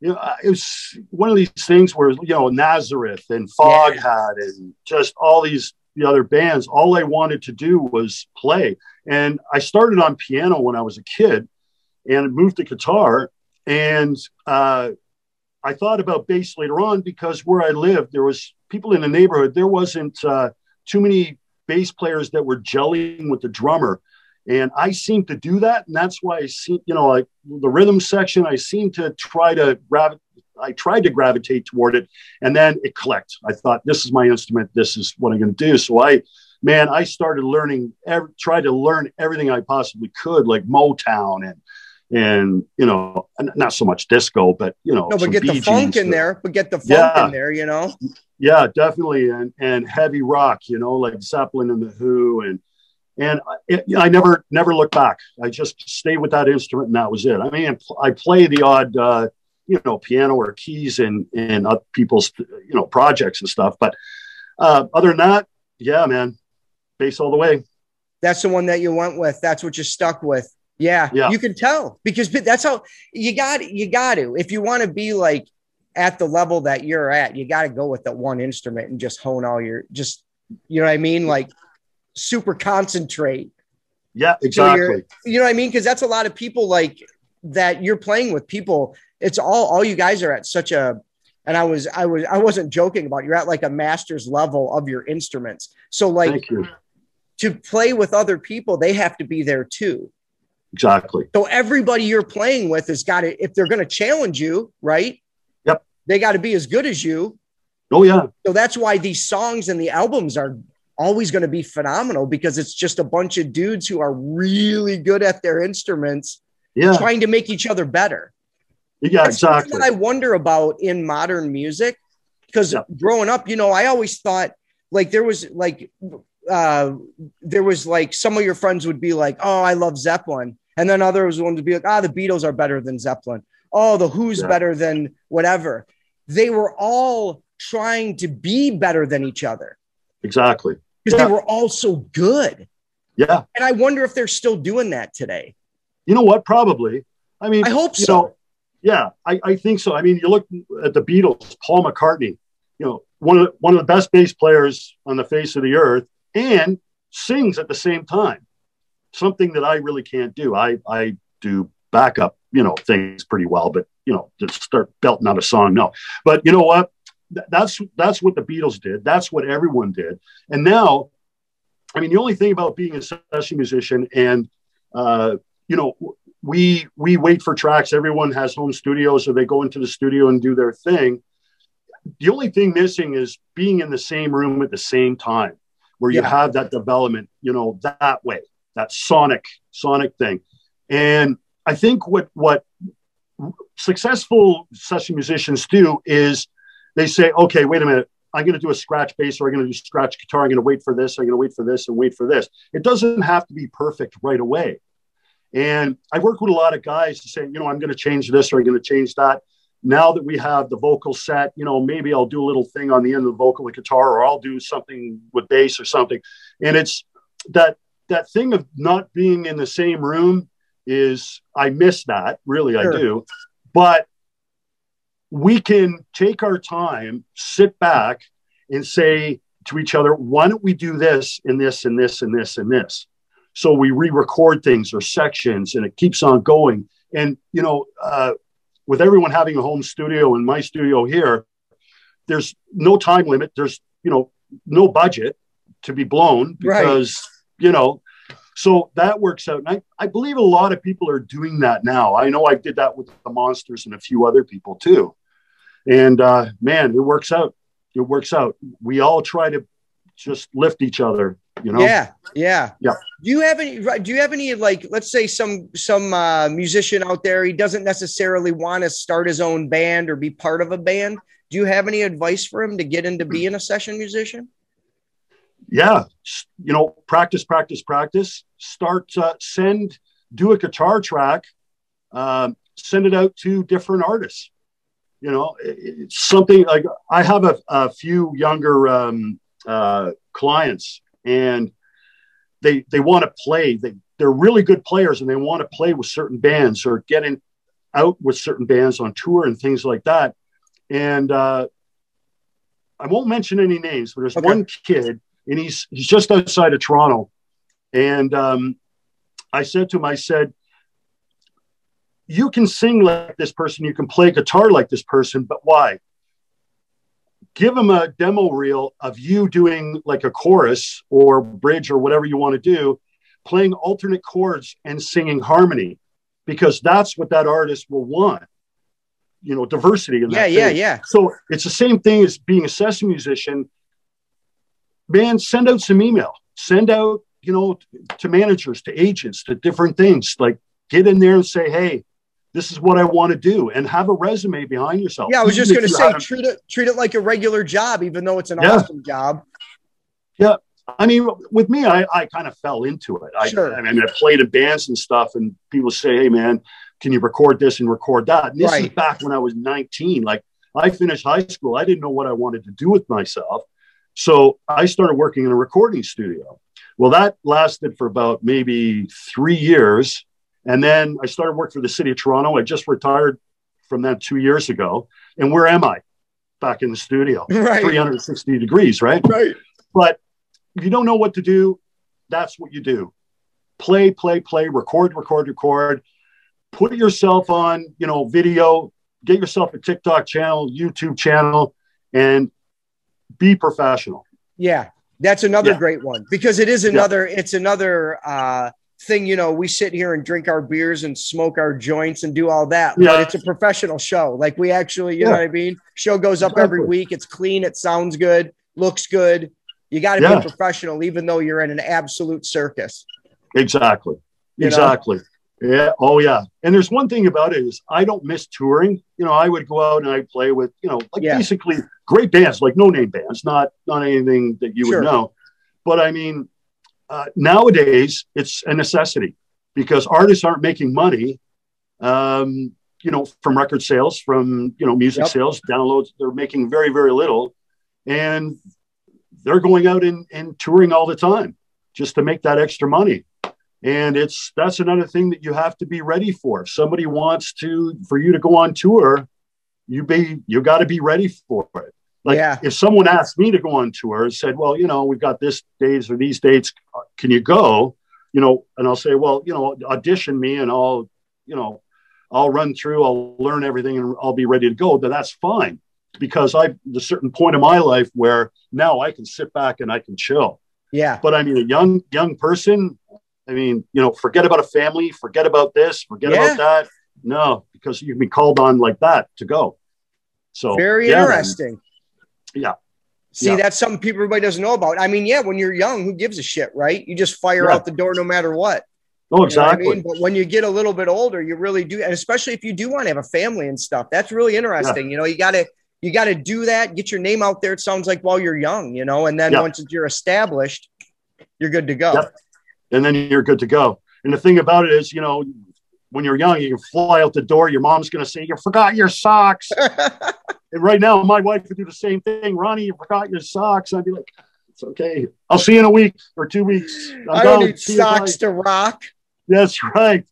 You know, uh, it was one of these things where you know Nazareth and Foghat and just all these the other bands. All I wanted to do was play, and I started on piano when I was a kid, and moved to guitar. And uh, I thought about bass later on because where I lived, there was people in the neighborhood. There wasn't uh, too many bass players that were gelling with the drummer. And I seemed to do that. And that's why I see, you know, like the rhythm section, I seem to try to gravitate. I tried to gravitate toward it and then it clicked. I thought, this is my instrument. This is what I'm going to do. So I, man, I started learning, every, tried to learn everything I possibly could, like Motown and, and you know, not so much disco, but you know, No, but get the funk in there. But get the funk Yeah. in there. You know. Yeah, definitely, and and heavy rock, you know, like Zeppelin and the Who, and and I, it, I never never looked back. I just stayed with that instrument, and that was it. I mean, I play the odd, uh, you know, piano or keys in in other people's, you know, projects and stuff, but uh, other than that, yeah, man, bass all the way. That's the one that you went with. That's what you're stuck with. Yeah, Yeah. you can tell because that's how you got you got to if you want to be like at the level that you're at, you got to go with that one instrument and just hone all your just you know what I mean, like super concentrate. Yeah, So exactly. You know what I mean? Because that's a lot of people like that you're playing with people. It's all all you guys are at such a and I was I was I wasn't joking about you're at like a master's level of your instruments. So like Thank you. to play with other people, they have to be there too. Exactly. So everybody you're playing with has got to, if they're going to challenge you, right? Yep. They got to be as good as you. Oh yeah, So that's why these songs and the albums are always going to be phenomenal because it's just a bunch of dudes who are really good at their instruments yeah, trying to make each other better. Yeah, That's exactly. that I wonder about in modern music because Yeah. growing up, you know, I always thought like there was like uh there was like some of your friends would be like, "Oh, I love Zeppelin," and then others would be like, "Ah, the Beatles are better than Zeppelin." Oh, the Who's Yeah. better than whatever. They were all trying to be better than each other Exactly. because Yeah. they were all so good. Yeah. And I wonder if they're still doing that today. You know what? Probably. I mean, I hope so. know, yeah, I, I think so. I mean, you look at the Beatles, Paul McCartney, you know, one of the, one of the best bass players on the face of the earth, and sings at the same time. Something that I really can't do. I I do backup, you know, things pretty well, but you know, just start belting out a song, no. But you know what? That's that's what the Beatles did. That's what everyone did. And now, I mean, the only thing about being a session musician and uh, you know, we we wait for tracks. Everyone has home studios, so they go into the studio and do their thing. The only thing missing is being in the same room at the same time, where you Yeah. have that development, you know, that way, that sonic sonic thing. And I think what what successful session musicians do is they say, okay, wait a minute. I'm going to do a scratch bass or I'm going to do scratch guitar. I'm going to wait for this. I'm going to wait for this and wait for this. It doesn't have to be perfect right away. And I work with a lot of guys to say, you know, I'm going to change this or I'm going to change that. Now that we have the vocal set, you know, maybe I'll do a little thing on the end of the vocal with guitar, or I'll do something with bass or something. And it's that that thing of not being in the same room is I miss that. Really, Sure. I do. But we can take our time, sit back, and say to each other, why don't we do this and this and this and this and this? So we re-record things or sections, and it keeps on going. And you know, uh, with everyone having a home studio and my studio here, there's no time limit. There's you know no budget to be blown Right. because you know. So that works out. And I, I believe a lot of people are doing that now. I know I did that with the monsters and a few other people too. And uh, man, it works out. It works out. We all try to just lift each other, you know? Yeah, yeah, Yeah. Do you have any? right, Do you have any like, let's say some some uh, musician out there, he doesn't necessarily want to start his own band or be part of a band. Do you have any advice for him to get into being a session musician? yeah you know practice practice practice start uh, send do a guitar track um, send it out to different artists you know it's something like i have a, a few younger um, uh, clients and they they want to play they, they're really good players and they want to play with certain bands or getting out with certain bands on tour and things like that and uh, i won't mention any names but there's Okay. one kid and he's he's just outside of Toronto. And um, I said to him, I said, "You can sing like this person, you can play guitar like this person, but why? Give them a demo reel of you doing like a chorus or bridge or whatever you want to do, playing alternate chords and singing harmony because that's what that artist will want. You know, diversity in Yeah, that. yeah, thing. yeah. So it's the same thing as being a session musician. Man, send out some email. Send out, you know, to managers, to agents, to different things. Like get in there and say, hey, this is what I want to do, and have a resume behind yourself. Yeah, I was just going to say haven't- treat it treat it like a regular job, even though it's an Yeah. awesome job. Yeah. I mean, with me, I, I kind of fell into it. I, Sure. I mean, I played in bands and stuff, and people say, "Hey, man, can you record this and record that?" And this is back when I was 19. Like, I finished high school. I didn't know what I wanted to do with myself, so I started working in a recording studio. Well, that lasted for about maybe three years, and then I started working for the city of Toronto. I just retired from that two years ago, and where am I? Back in the studio, (laughs) Right. 360 degrees, right? Right. But if you don't know what to do, that's what you do. Play, play, play, record, record, record. Put yourself on, you know, video, get yourself a TikTok channel, YouTube channel, and be professional. Yeah, that's another Yeah. great one because it is another. It's another uh, thing. You know, we sit here and drink our beers and smoke our joints and do all that, but it's a professional show. Like we actually, you know what I mean. Show goes up every week. It's clean. It sounds good. Looks good. You got to Yeah. be professional, even though you're in an absolute circus. Exactly. You know? exactly. Yeah. Oh, yeah. And there's one thing about it is I don't miss touring. You know, I would go out and I'd play with, you know, like Yeah. basically great bands, like no name bands, not not anything that you Sure. would know. But I mean, uh, nowadays it's a necessity because artists aren't making money. Um, you know, from record sales, from you know, music Yep. sales, downloads, they're making very, very little. And they're going out and, and touring all the time just to make that extra money and it's that's another thing that you have to be ready for if somebody wants to for you to go on tour you be you got to be ready for it like Yeah. if someone asked me to go on tour and said well you know we've got this dates or these dates uh, can you go you know and i'll say well you know audition me and i'll you know i'll run through i'll learn everything and i'll be ready to go but that's fine because i the certain point in my life where now i can sit back and i can chill Yeah, but I mean, a young young person. I mean, you know, forget about a family, forget about this, forget Yeah. about that. No, because you can be called on like that to go. So very yeah, interesting. Yeah. See, Yeah. that's something people everybody doesn't know about. I mean, yeah, when you're young, who gives a shit, right? You just fire Yeah. out the door no matter what. Oh, You know I exactly. mean? But when you get a little bit older, you really do, and especially if you do want to have a family and stuff, that's really interesting. You know, you got to you got to do that, get your name out there. It sounds like while you're young, you know, and then Yeah. once you're established, you're good to go. And then you're good to go. And the thing about it is, you know, when you're young, you can fly out the door. Your mom's going to say, "You forgot your socks." (laughs) and right now, my wife would do the same thing. Ronnie, you forgot your socks. I'd be like, "It's okay. I'll see you in a week or two weeks." I'm I don't gone. need See socks to rock. That's right.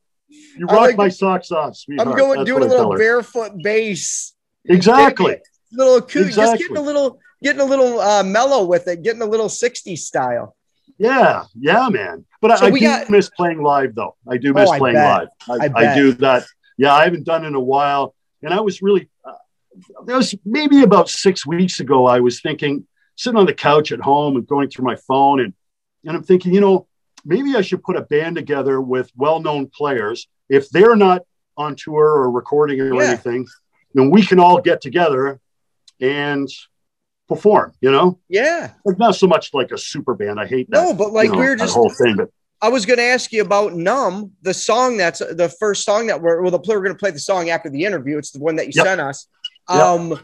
You rock like- my socks off, sweetheart. I'm going That's doing a what I tell little barefoot bass. Exactly. Little coo- just getting a little getting a little uh, mellow with it, getting a little 60s style. Yeah, yeah, man. But So I, I do got- miss playing live, though. I do Oh, miss I playing bet. live. I I, bet. do that. Yeah, I haven't done it in a while, and I was really. Uh, there was maybe about six weeks ago. I was thinking, sitting on the couch at home and going through my phone, and and I'm thinking, you know, maybe I should put a band together with well-known players. If they're not on tour or recording or Yeah. anything, then we can all get together and perform. You know, Yeah. like not so much like a super band. I hate that. No, but like you know, we were just whole thing, but I was going to ask you about "Numb," the song that's the first song that we're well, the we're going to play the song after the interview. It's the one that you Yep. sent us. Yep. Um,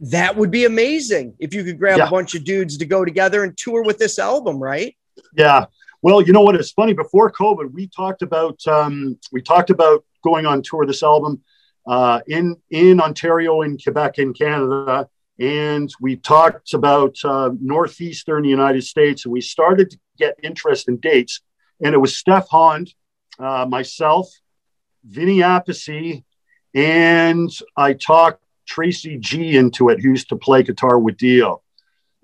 that would be amazing if you could grab Yeah. a bunch of dudes to go together and tour with this album, right? Yeah. Well, you know what? It's funny. Before COVID, we talked about um, we talked about going on tour this album uh, in in Ontario, in Quebec, in Canada, and we talked about uh, northeastern United States, and we started to get interest in dates. And it was Steph Honde, uh, myself, Vinny Appice, and I talked Tracy G into it, who used to play guitar with Dio,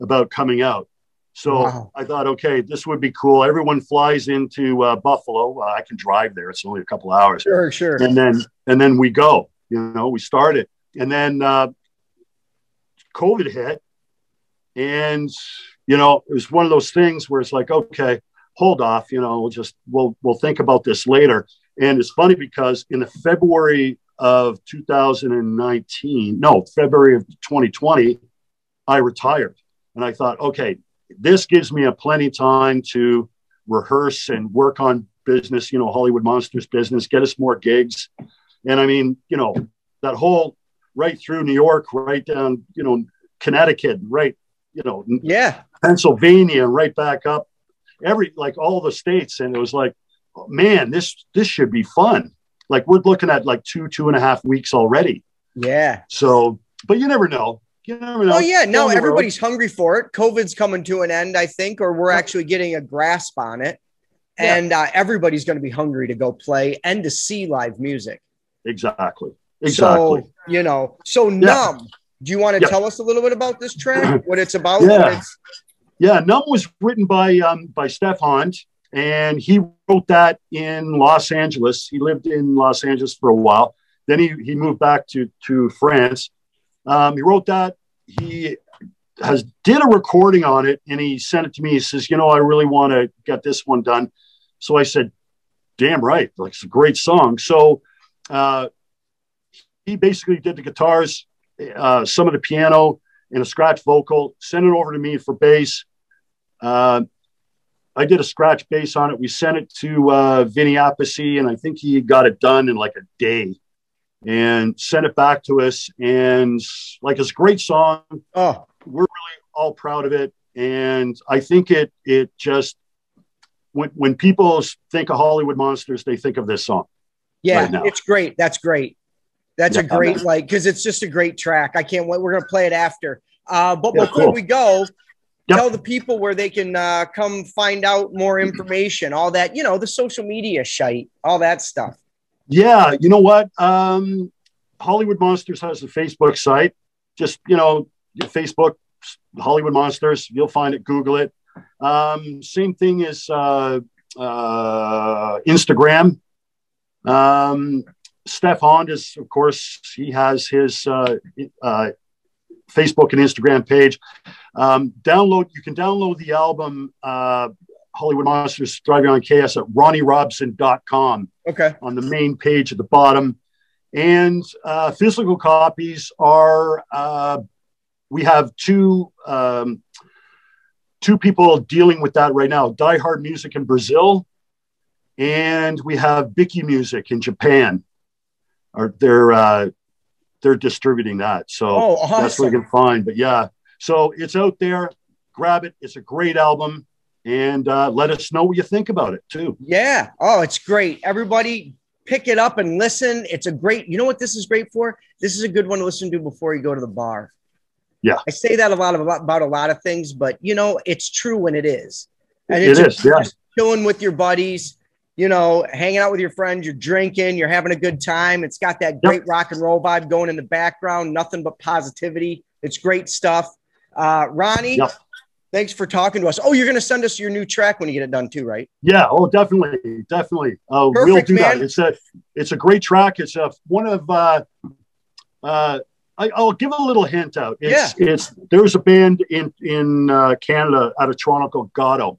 about coming out. So Wow. I thought, okay, this would be cool. Everyone flies into uh, Buffalo. Uh, I can drive there; it's only a couple hours, Sure, sure. and then and then we go. You know, we started, and then uh, COVID hit, and you know, it was one of those things where it's like, okay, hold off. You know, we'll just we'll we'll think about this later. And it's funny because in the February of 2019, no, February of 2020, I retired, and I thought, okay, this gives me a plenty time to rehearse and work on business. You know, Hollywood Monsters business, get us more gigs. And I mean, you know, that whole right through New York, right down, you know, Connecticut, right, you know, Yeah. Pennsylvania, and right back up, every like all the states, and it was like, man, this this should be fun. Like we're looking at like two two and a half weeks already. Yeah. So, but you never know. You never know. Oh yeah, no, road. everybody's hungry for it. COVID's coming to an end, I think, or we're actually getting a grasp on it. Yeah. And uh, everybody's going to be hungry to go play and to see live music. exactly, exactly. So, you know, so numb. Do you want to Yeah. tell us a little bit about this track? (clears throat) What it's about? Yeah. It's- Yeah, Numb was written by um, by Steph Honde, and he wrote that in Los Angeles. He lived in Los Angeles for a while. Then he he moved back to to France. Um, he wrote that. He has did a recording on it, and he sent it to me. He says, "You know, I really want to get this one done." So I said, "Damn right, like it's a great song." So uh, he basically did the guitars, uh, some of the piano, and a scratch vocal, sent it over to me for bass. Uh, I did a scratch bass on it. We sent it to uh, Vinny Appice, and I think he got it done in like a day and sent it back to us. And like, it's a great song. oh, We're really all proud of it. And I think it, it just, when, when people think of Hollywood Monsters, they think of this song. yeah, Right it's great. That's great. That's a great man. like because it's just a great track. I can't wait. We're gonna play it after. Uh, but Yeah, before cool. we go, Yep. tell the people where they can uh, come find out more information, all that, you know, the social media shite, all that stuff. Yeah, you know what? Um, Hollywood Monsters has a Facebook site. Just you know, Facebook Hollywood Monsters. You'll find it. Google it. Um, same thing as uh, uh, Instagram. Um, Steph Honde is, of course, he has his uh, uh, Facebook and Instagram page. Um, download. You can download the album uh, Hollywood Monsters Thriving on Chaos at RonnieRobson.com Okay. on the main page at the bottom. And uh, physical copies are uh, we have two um, two people dealing with that right now. Die Hard Music in Brazil, and we have Bickee Music in Japan. Are they're uh, they're distributing that, so Oh, that's where awesome. you can find. But yeah, so it's out there. Grab it. It's a great album, and uh, let us know what you think about it too. Yeah. Oh, it's great. Everybody pick it up and listen. It's a great, you know what this is great for? This is a good one to listen to before you go to the bar. Yeah. I say that a lot of, about a lot of things, but you know, it's true when it is. And It it's just yeah. chilling with your buddies, you know, hanging out with your friends, you're drinking, you're having a good time. It's got that great rock and roll vibe going in the background, nothing but positivity. It's great stuff. Uh, Ronnie, Yep. thanks for talking to us. Oh, you're going to send us your new track when you get it done too, right? Yeah. Oh, definitely, definitely. Uh, we'll do man. that. It's a it's a great track. It's a one of. Uh, uh, I, I'll give a little hint out. It's, it's there's a band in in uh, Canada out of Toronto called Goddo,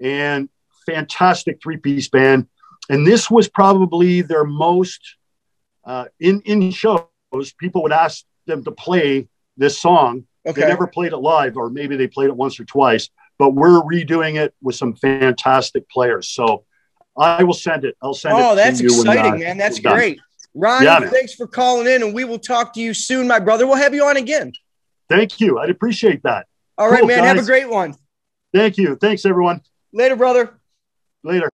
and fantastic three piece band. And this was probably their most uh, in in shows. People would ask them to play this song. Okay. They never played it live, or maybe they played it once or twice. But we're redoing it with some fantastic players. So I will send it. I'll send it. Oh, to that's you when, exciting, uh, man. That's done. great. Ronnie, Yeah, thanks for calling in, and we will talk to you soon, my brother. We'll have you on again. Thank you. I'd appreciate that. All right, Cool, man. Have a great one. Thank you. Thanks, everyone. Later, brother. Later.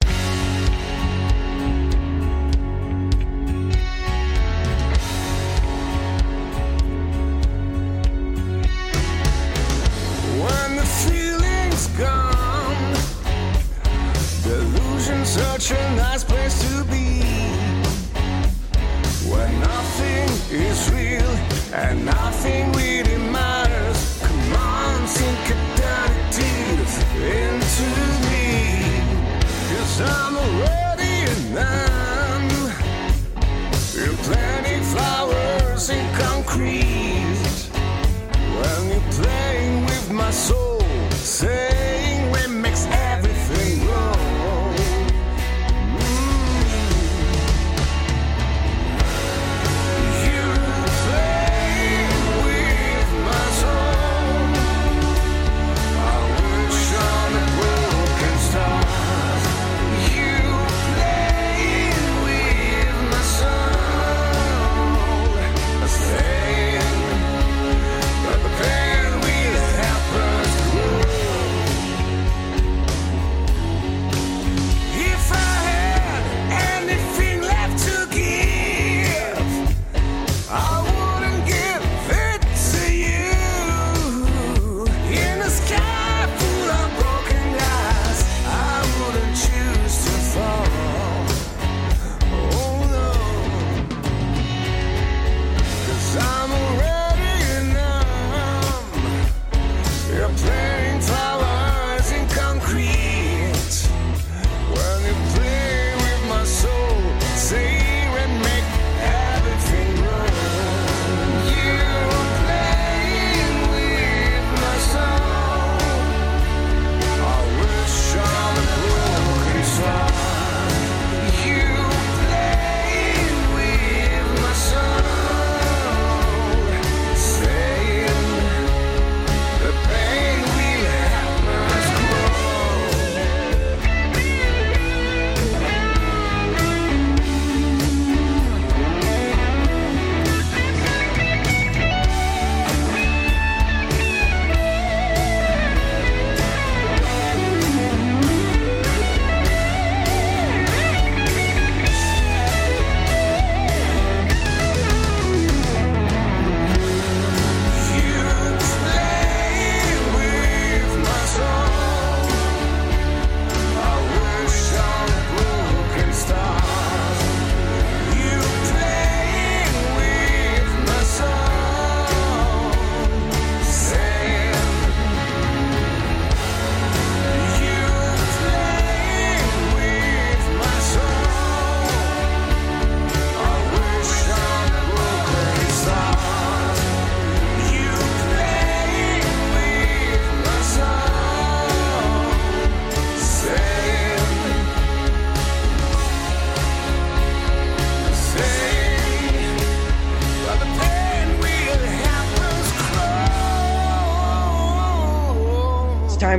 amassou. Sei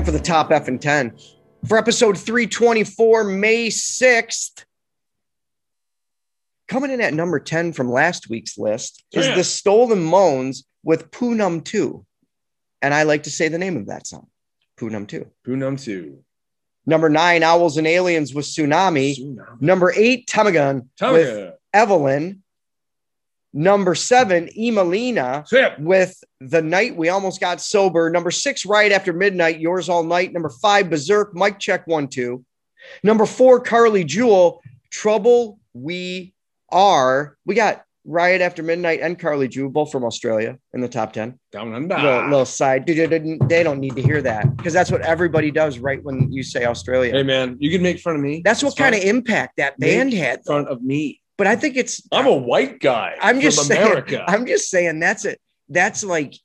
for the top F and 10. For episode 324, May 6th, coming in at number 10 from last week's list is Yeah. The Stolen Moans with Poonum 2. And I like to say the name of that song, Poonum 2. Poonum 2. Number nine, Owls and Aliens with Tsunami. Tsunami. Number eight, Tamagun with Evelyn. Number seven, Emelina Sip. with The Night We Almost Got Sober. Number six, Right After Midnight, Yours All Night. Number five, Berserk, Mike Check One Two. Number four, Carly Jewel, Trouble We Are. We got Riot After Midnight and Carly Jewel, both from Australia in the top 10. Down under. Little, little side. Dude, they don't need to hear that because that's what everybody does right when you say Australia. Hey man, you can make fun of me. That's what It's kind of impact that band had. though. fun of me. But I think it's I'm a white guy. I'm just from saying America. I'm just saying that's it. That's like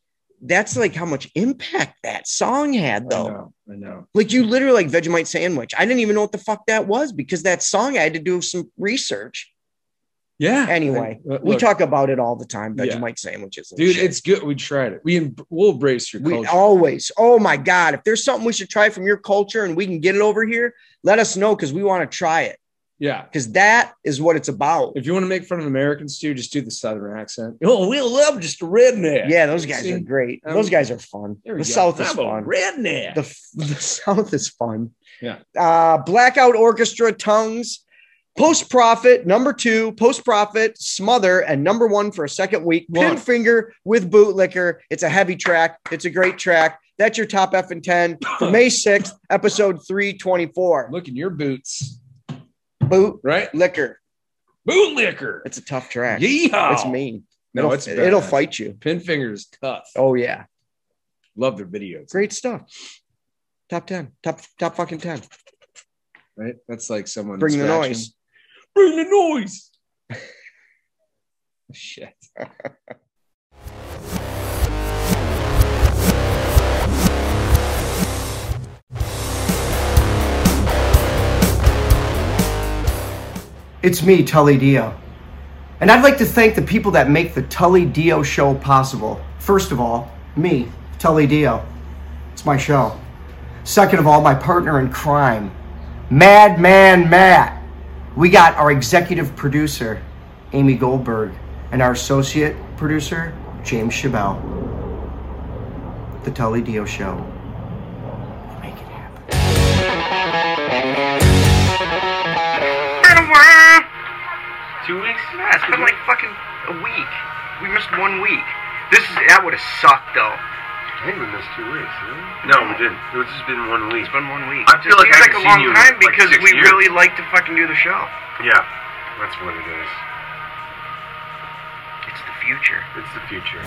that's like how much impact that song had I though. know. I know. Like you literally like Vegemite sandwich. I didn't even know what the fuck that was because that song I had to do some research. Yeah. Anyway, uh, Look, we talk about it all the time. Yeah. Vegemite sandwiches, dude. shit. It's good. We tried it. We we'll embrace your we culture. always. Oh my god! If there's something we should try from your culture and we can get it over here, let us know because we want to try it yeah. because that is what it's about. If you want to make fun of Americans too, just do the Southern accent. Oh, we love just a redneck. Yeah, those guys See? are great. Um, those guys are fun. The go. South is I'm fun. redneck. the, the (laughs) South is fun. Yeah. Uh, Blackout Orchestra, Tongues, Post Profit, number two, Post Profit, Smother, and number one for a second week, One. Pinfinger with Bootlicker. It's a heavy track. It's a great track. That's your top F and 10 for (laughs) May 6th, episode 324. Look in your boots, Boot right? Liquor. Boot liquor. It's a tough track. Yeehaw. It's mean. No, it'll, it's it'll fight you. Pin fingers tough. Oh, yeah. Love their videos. Great stuff. Top 10. Top, top fucking 10. Right? That's like someone Bring the scratching. noise. Bring the noise. (laughs) Shit. (laughs) It's me, Tully Dio. And I'd like to thank the people that make the Tully Dio show possible. First of all, me, Tully Dio. It's my show. Second of all, my partner in crime, Madman Matt. We got our executive producer, Amy Goldberg, and our associate producer, James Chabelle. The Tully Dio Show. Make it happen. Two weeks? Yeah, it's been like fucking a week. We missed one week. This is that would have sucked though. I think we missed two weeks. Didn't? No. we didn't. It's just been one week. It's been one week. I It feel like seems I like a haven't long seen you in, time like, because six we years. really like to fucking do the show. Yeah, that's what it is. It's the future. It's the future.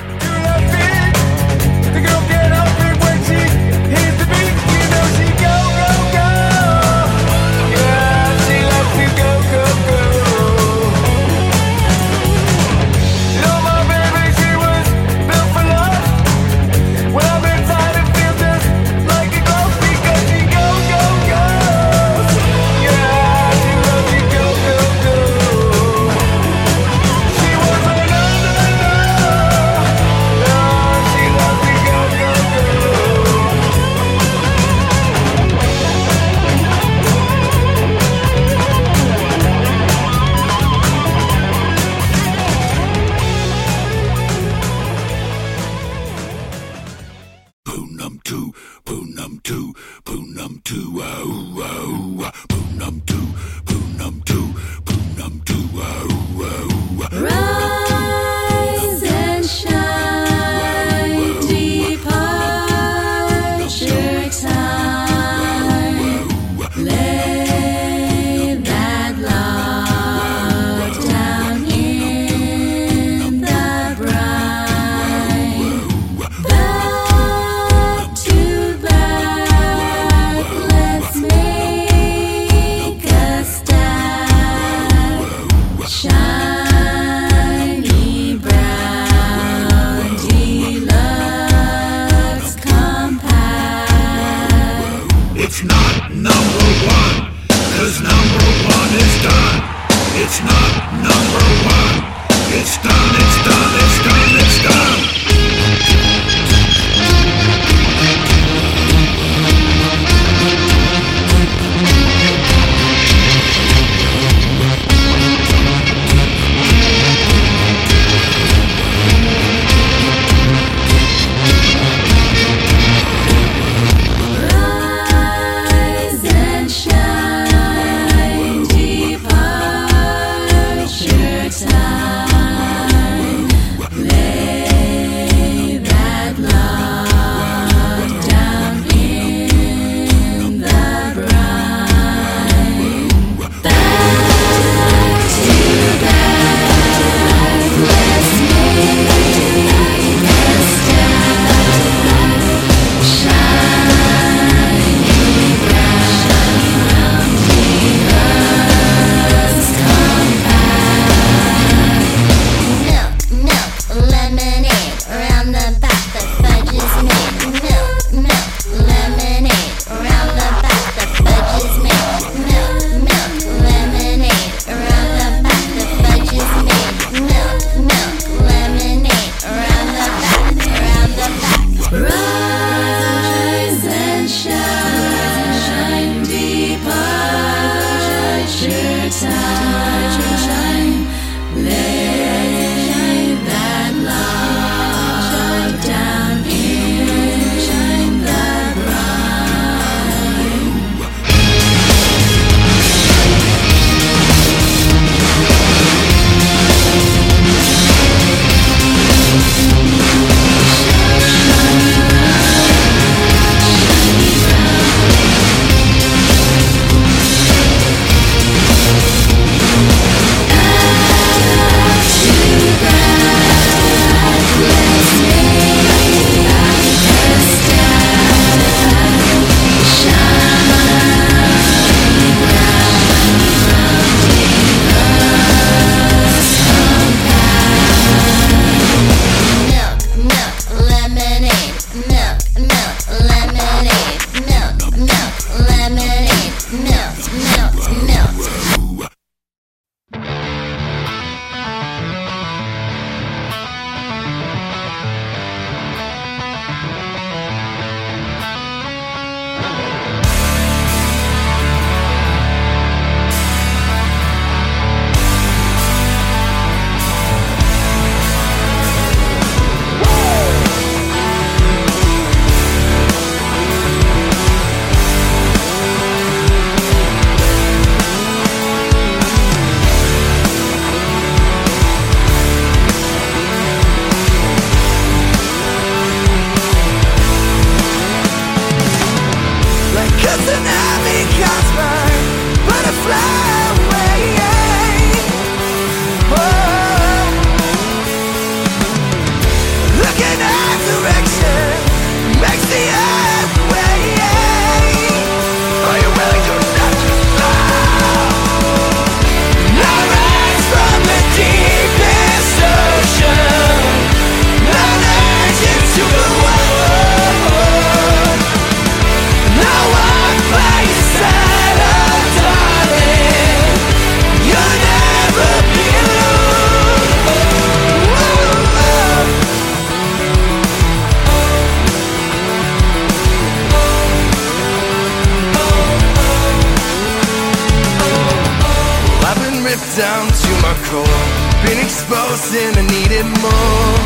Down to my core. Been exposed and I needed more,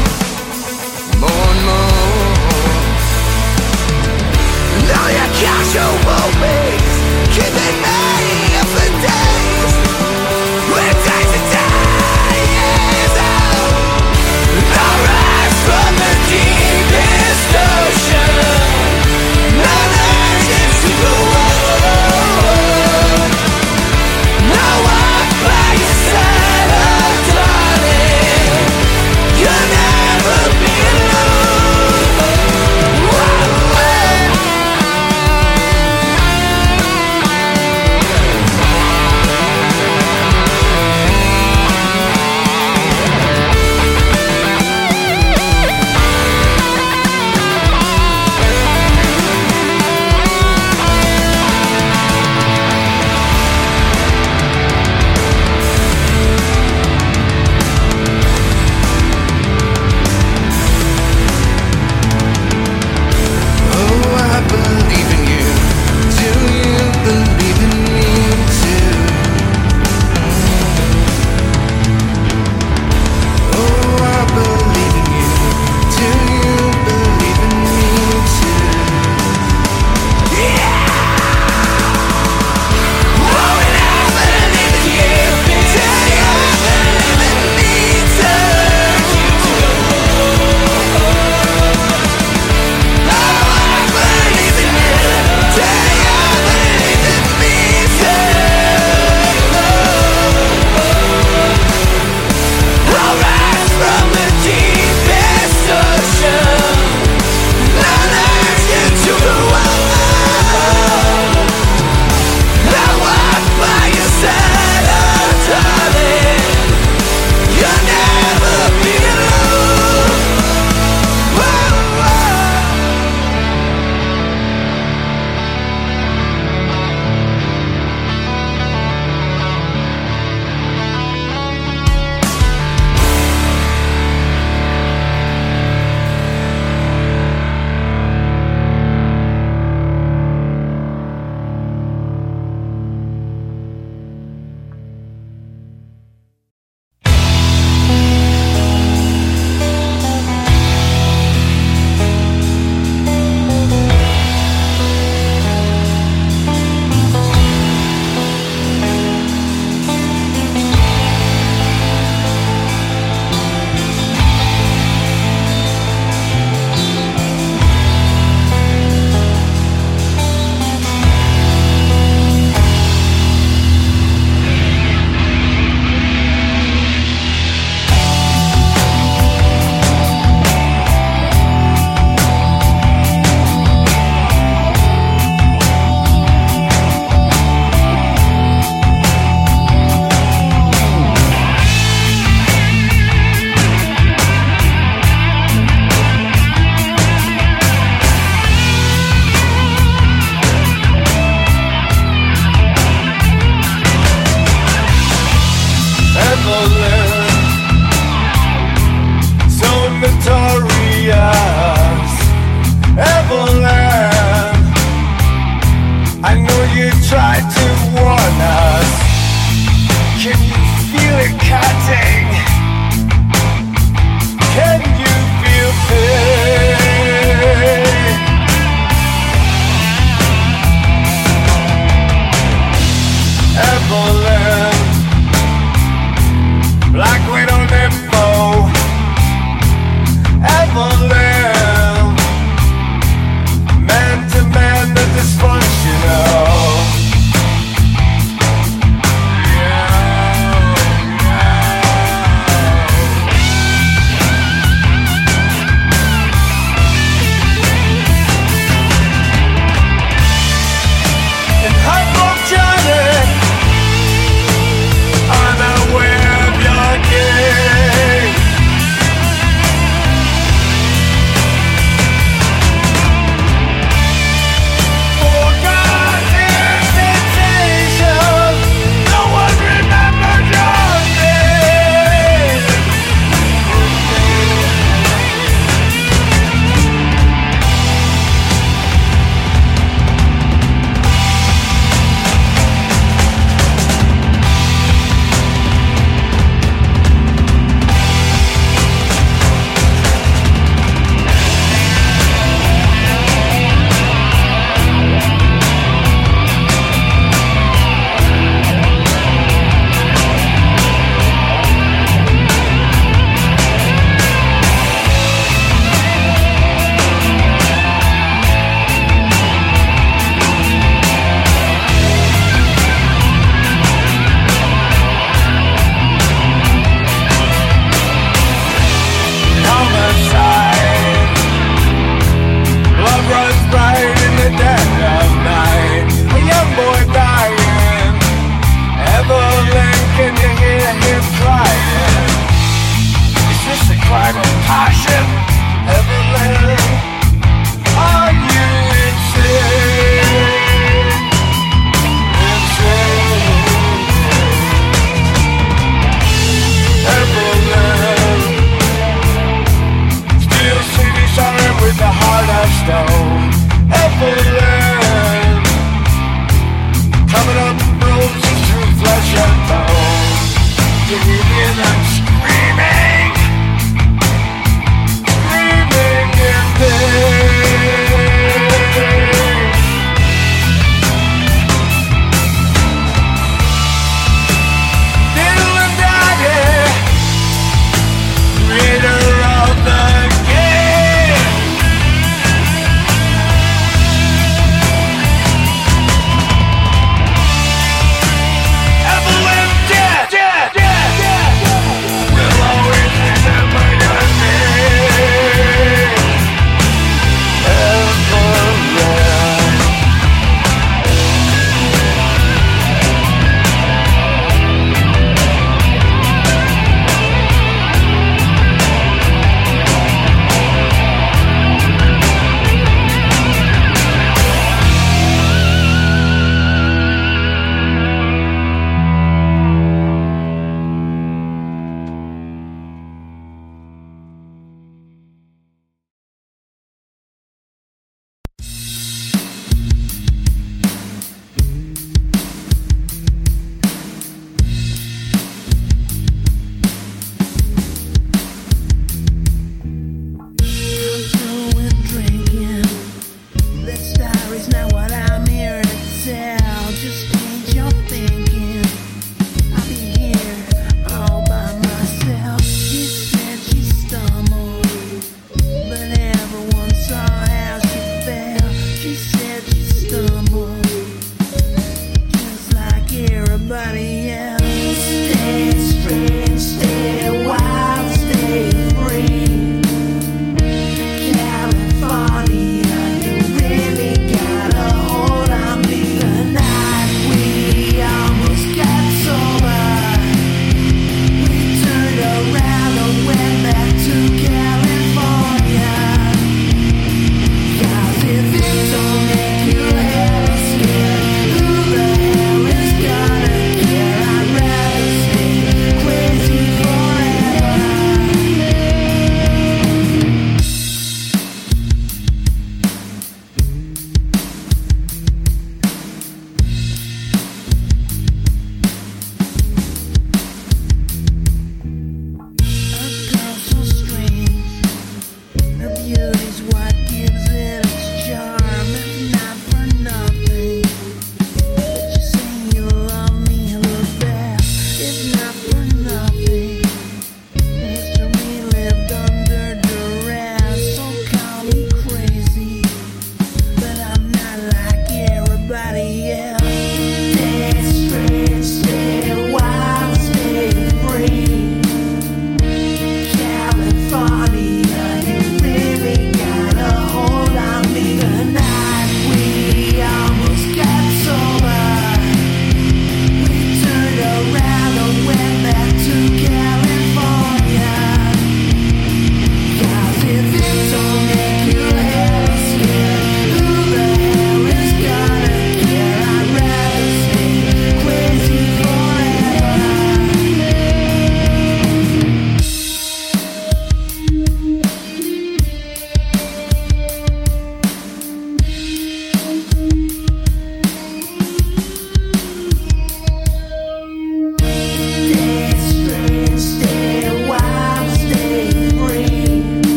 more and more. Now your casual ways keeping me